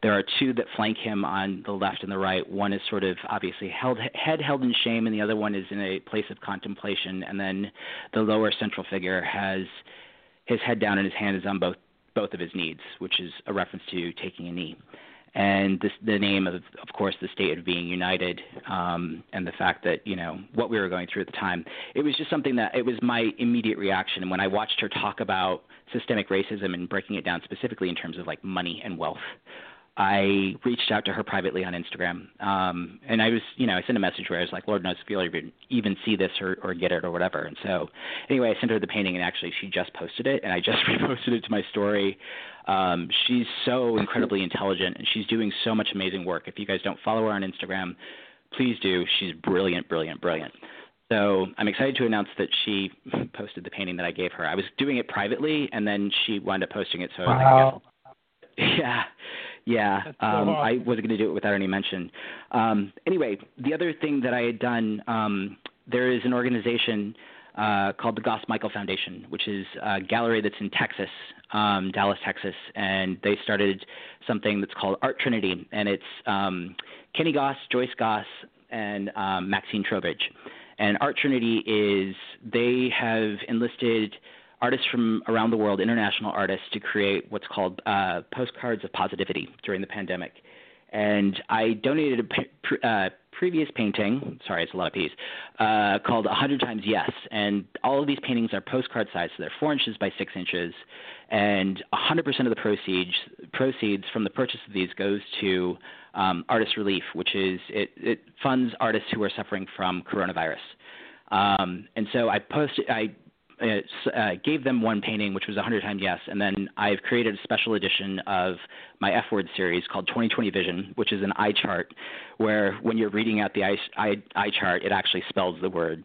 Speaker 6: there are two that flank him on the left and the right. One is sort of obviously held head held in shame, and the other one is in a place of contemplation. And then the lower central figure has his head down and his hand is on both both of his knees, which is a reference to taking a knee. And this, the name of, of course, the state of being united, um, and the fact that you know what we were going through at the time. It was just something that it was my immediate reaction. And when I watched her talk about systemic racism and breaking it down specifically in terms of like money and wealth, I reached out to her privately on Instagram, um, and I was, you know, I sent a message where I was like, "Lord knows if you'll even, even see this or, or get it or whatever." And so, anyway, I sent her the painting, and actually, she just posted it, and I just reposted it to my story. Um, she's so incredibly intelligent, and she's doing so much amazing work. If you guys don't follow her on Instagram, please do. She's brilliant, brilliant, brilliant. So I'm excited to announce that she posted the painting that I gave her. I was doing it privately, and then she wound up posting it. So I was like,
Speaker 2: Wow.
Speaker 6: yeah, yeah.
Speaker 2: That's so
Speaker 6: Um, I wasn't going to do it without any mention. Um, anyway, the other thing that I had done, um, there is an organization uh, called the Goss Michael Foundation, which is a gallery that's in Texas, um, Dallas, Texas, and they started something that's called Art Trinity, and it's um, Kenny Goss, Joyce Goss, and um, Maxine Trowbridge. And Art Trinity is they have enlisted artists from around the world, international artists, to create what's called uh, postcards of positivity during the pandemic. And I donated a pr- uh, previous painting, sorry, it's a lot of P's, uh, called 100 Times Yes. And all of these paintings are postcard size, so they're 4 inches by 6 inches. And 100% of the proceeds, proceeds from the purchase of these goes to um, Artist Relief, which is, it, it funds artists who are suffering from coronavirus. Um, and so I posted, I uh, gave them one painting, which was 100 times yes, and then I've created a special edition of my F word series called 2020 Vision, which is an eye chart where when you're reading out the eye, eye, eye chart, it actually spells the word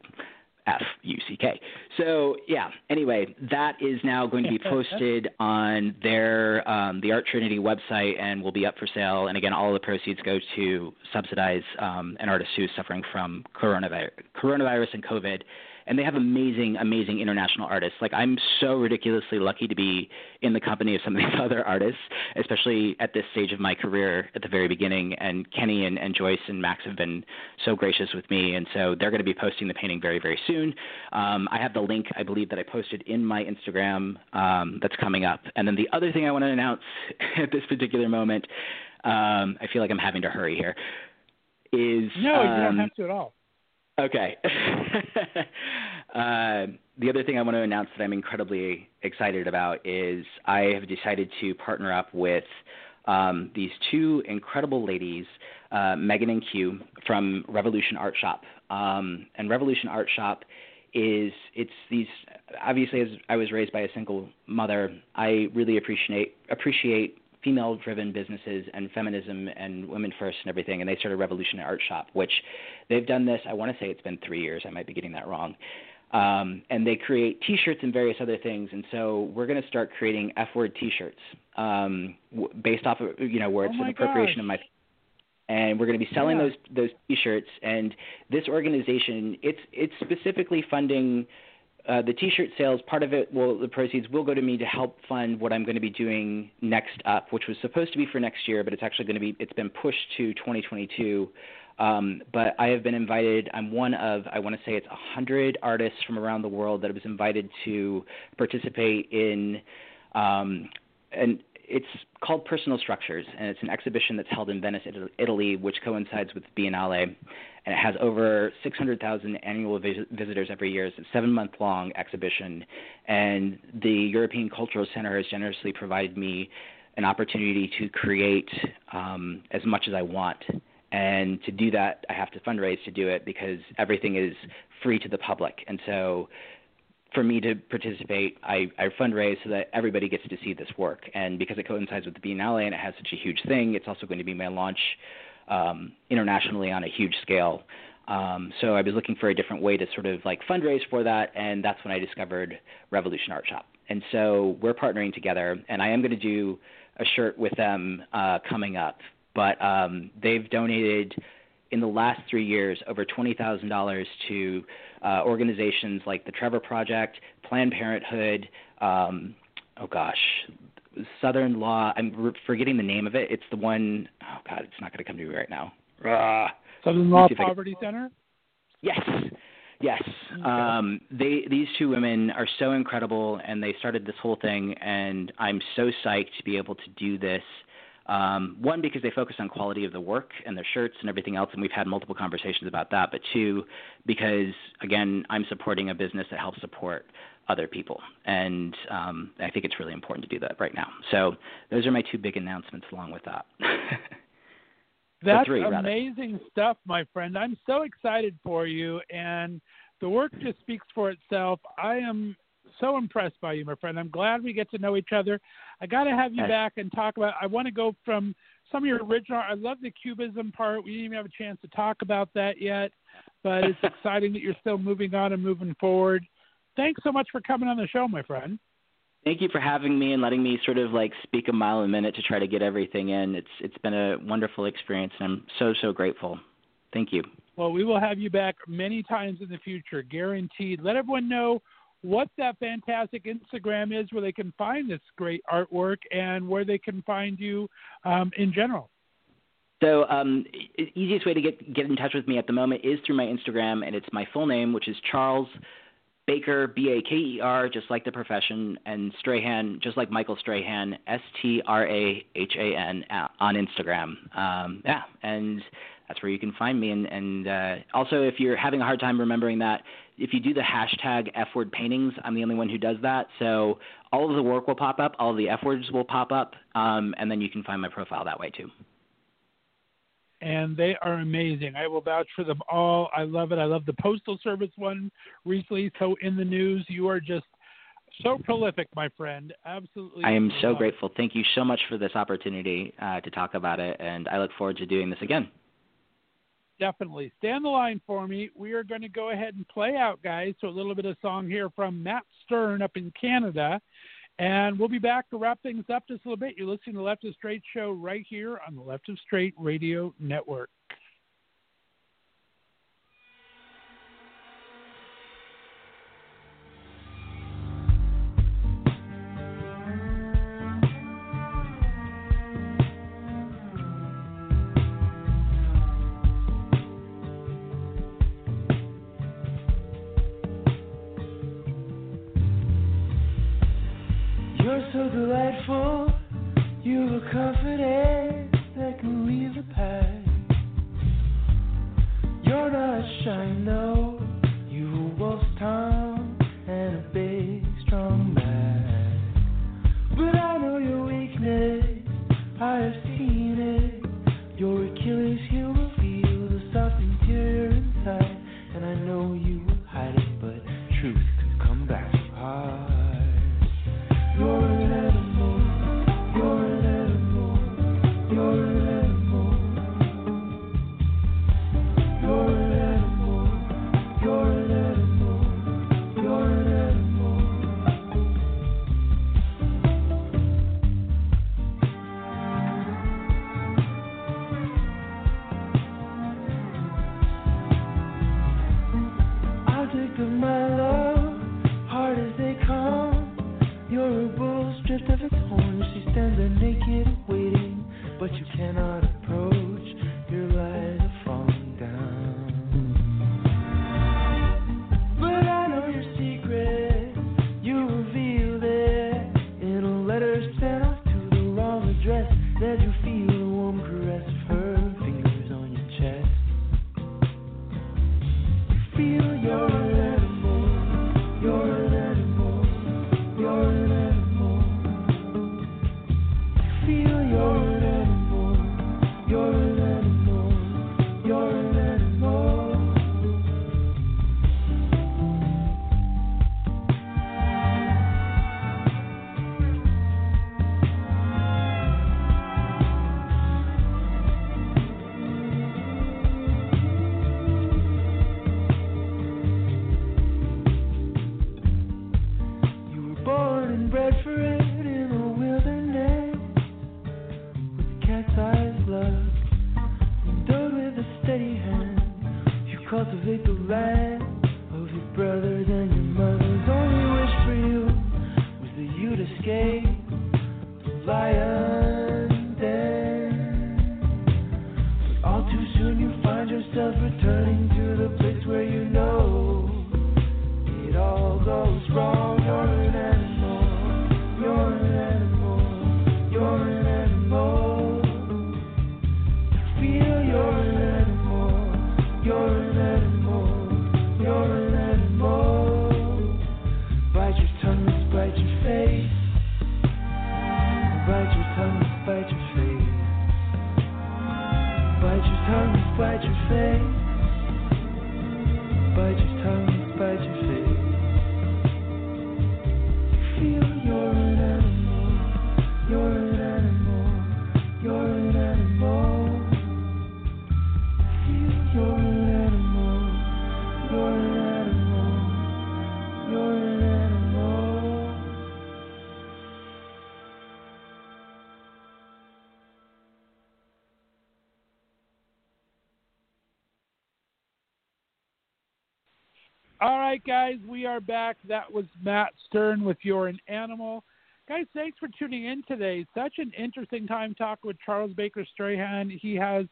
Speaker 6: F U C K. So yeah. Anyway, that is now going to be posted on their um, the Art Trinity website and will be up for sale. And again, all the proceeds go to subsidize um, an artist who's suffering from coronavirus, coronavirus and COVID. And they have amazing, amazing international artists. Like I'm so ridiculously lucky to be in the company of some of these other artists, especially at this stage of my career at the very beginning. And Kenny and, and Joyce and Max have been so gracious with me, and so they're going to be posting the painting very, very soon. Um, I have the link, I believe, that I posted in my Instagram um, that's coming up. And then the other thing I want to announce at this particular moment, um, I feel like I'm having to hurry here, is
Speaker 2: no, you don't
Speaker 6: um,
Speaker 2: have to at all.
Speaker 6: Okay. uh, the other thing I want to announce that I'm incredibly excited about is I have decided to partner up with um, these two incredible ladies, uh, Megan and Q from Revolution Art Shop. Um, and Revolution Art Shop is it's these obviously as I was raised by a single mother, I really appreciate appreciate female driven businesses and feminism and women first and everything and they started revolution art shop which they've done this i want to say it's been three years i might be getting that wrong um, and they create t-shirts and various other things and so we're going to start creating f-word t-shirts um, w- based off of you know where it's
Speaker 2: Oh
Speaker 6: an appropriation
Speaker 2: gosh.
Speaker 6: of my and we're going to be selling
Speaker 2: Yeah.
Speaker 6: those those t-shirts and this organization it's it's specifically funding uh, the t-shirt sales part of it will the proceeds will go to me to help fund what i'm going to be doing next up which was supposed to be for next year but it's actually going to be it's been pushed to 2022 um, but i have been invited i'm one of i want to say it's 100 artists from around the world that was invited to participate in um, and it's called Personal Structures, and it's an exhibition that's held in Venice, Italy, which coincides with Biennale, and it has over 600,000 annual vis- visitors every year. It's a seven-month long exhibition, and the European Cultural Center has generously provided me an opportunity to create um, as much as I want. And to do that, I have to fundraise to do it because everything is free to the public. And so for me to participate, I, I fundraise so that everybody gets to see this work. And because it coincides with the Biennale and it has such a huge thing, it's also going to be my launch um, internationally on a huge scale. Um, so I was looking for a different way to sort of like fundraise for that, and that's when I discovered Revolution Art Shop. And so we're partnering together, and I am going to do a shirt with them uh, coming up. But um, they've donated in the last three years over $20,000 to uh, organizations like the Trevor Project, Planned Parenthood, um, oh gosh, Southern Law. I'm re- forgetting the name of it. It's the one, oh God, it's not going to come to me right now. Ah.
Speaker 2: Southern Law
Speaker 6: can-
Speaker 2: Poverty Center.
Speaker 6: Yes. Yes. Um, they these two women are so incredible and they started this whole thing and I'm so psyched to be able to do this. Um, one because they focus on quality of the work and their shirts and everything else and we've had multiple conversations about that, but two because again I'm supporting a business that helps support other people and um, I think it's really important to do that right now. So those are my two big announcements along with that.
Speaker 2: That's
Speaker 6: three,
Speaker 2: amazing stuff, my friend. I'm so excited for you, and the work just speaks for itself. I am so impressed by you, my friend. I'm glad we get to know each other. I got to have you back and talk about. I want to go from some of your original. I love the cubism part. We didn't even have a chance to talk about that yet, but it's exciting that you're still moving on and moving forward. Thanks so much for coming on the show, my friend.
Speaker 6: Thank you for having me and letting me sort of like speak a mile a minute to try to get everything in. It's it's been a wonderful experience and I'm so so grateful. Thank you.
Speaker 2: Well, we will have you back many times in the future, guaranteed. Let everyone know what that fantastic Instagram is where they can find this great artwork and where they can find you um, in general.
Speaker 6: So, um, easiest way to get get in touch with me at the moment is through my Instagram, and it's my full name, which is Charles Baker, B A K E R, just like the profession, and Strahan, just like Michael Strahan, S T R A H A N uh, on Instagram. Um, yeah, and that's where you can find me. And, and uh, also, if you're having a hard time remembering that, if you do the hashtag F word paintings, I'm the only one who does that. So all of the work will pop up, all of the F words will pop up, um, and then you can find my profile that way too.
Speaker 2: And they are amazing. I will vouch for them all. I love it. I love the Postal Service one recently. So in the news, you are just so prolific, my friend. Absolutely.
Speaker 6: I am so grateful. Thank you so much for this opportunity uh, to talk about it, and I look forward to doing this again.
Speaker 2: Definitely. Stay on the line for me. We are going to go ahead and play out, guys. So a little bit of song here from Matt Stern up in Canada. And we'll be back to wrap things up just a little bit. You're listening to Left of Straight show right here on the Left of Straight Radio Network.
Speaker 5: So delightful. You've a confidence that can leave the past. You're not shy, no. A wolf's tongue and a big, strong back. But I know your weakness. I All
Speaker 2: right, guys, we are back. That was Matt Stern with You're an Animal. Guys, thanks for tuning in today. Such an interesting time talking with Charles Baker Strahan. He has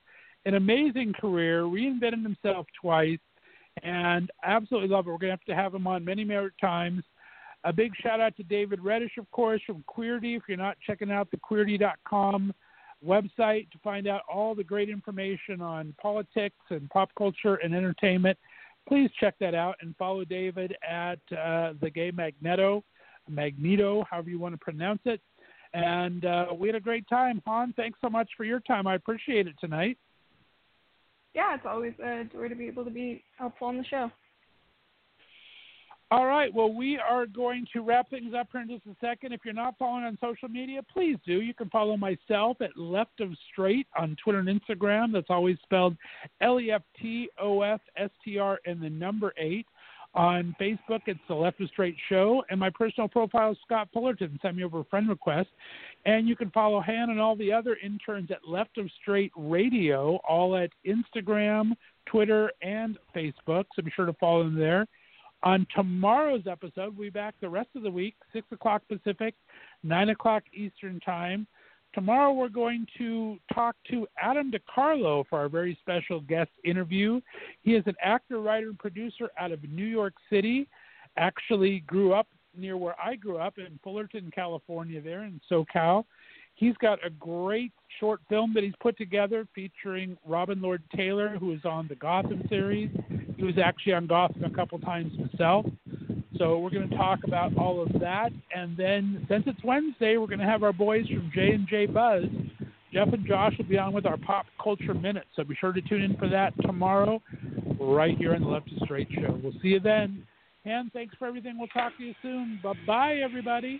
Speaker 2: an amazing career, reinvented himself twice, and absolutely love it. We're going to have to have him on many more times. A big shout out to David Reddish, of course, from Queerty. If you're not checking out the queerty.com website to find out all the great information on politics and pop culture and entertainment, please check that out and follow David at uh, the Gay Magneto, Magneto, however you want to pronounce it. And uh, we had a great time. Han, thanks so much for your time. I appreciate it tonight.
Speaker 3: Yeah, it's always a joy to be able to be helpful on the show.
Speaker 2: All right. Well, we are going to wrap things up here in just a second. If you're not following on social media, please do. You can follow myself at Left of Straight on Twitter and Instagram. That's always spelled L E F T O F S T R and the number eight. On Facebook, it's the Left of Straight Show, and my personal profile is Scott Fullerton. Send me over a friend request, and you can follow Han and all the other interns at Left of Straight Radio, all at Instagram, Twitter, and Facebook. So be sure to follow them there. On tomorrow's episode, we'll be back the rest of the week, 6 o'clock Pacific, 9 o'clock Eastern Time. Tomorrow, we're going to talk to Adam DiCarlo for our very special guest interview. He is an actor, writer, and producer out of New York City. Actually, grew up near where I grew up in Fullerton, California, there in SoCal. He's got a great short film that he's put together featuring Robin Lord Taylor, who is on the Gotham series. He was actually on Gotham a couple times himself. So we're going to talk about all of that, and then since it's Wednesday, we're going to have our boys from J and J Buzz. Jeff and Josh will be on with our pop culture minute, so be sure to tune in for that tomorrow, right here on the Left to Straight Show. We'll see you then. And thanks for everything. We'll talk to you soon. Bye bye, everybody.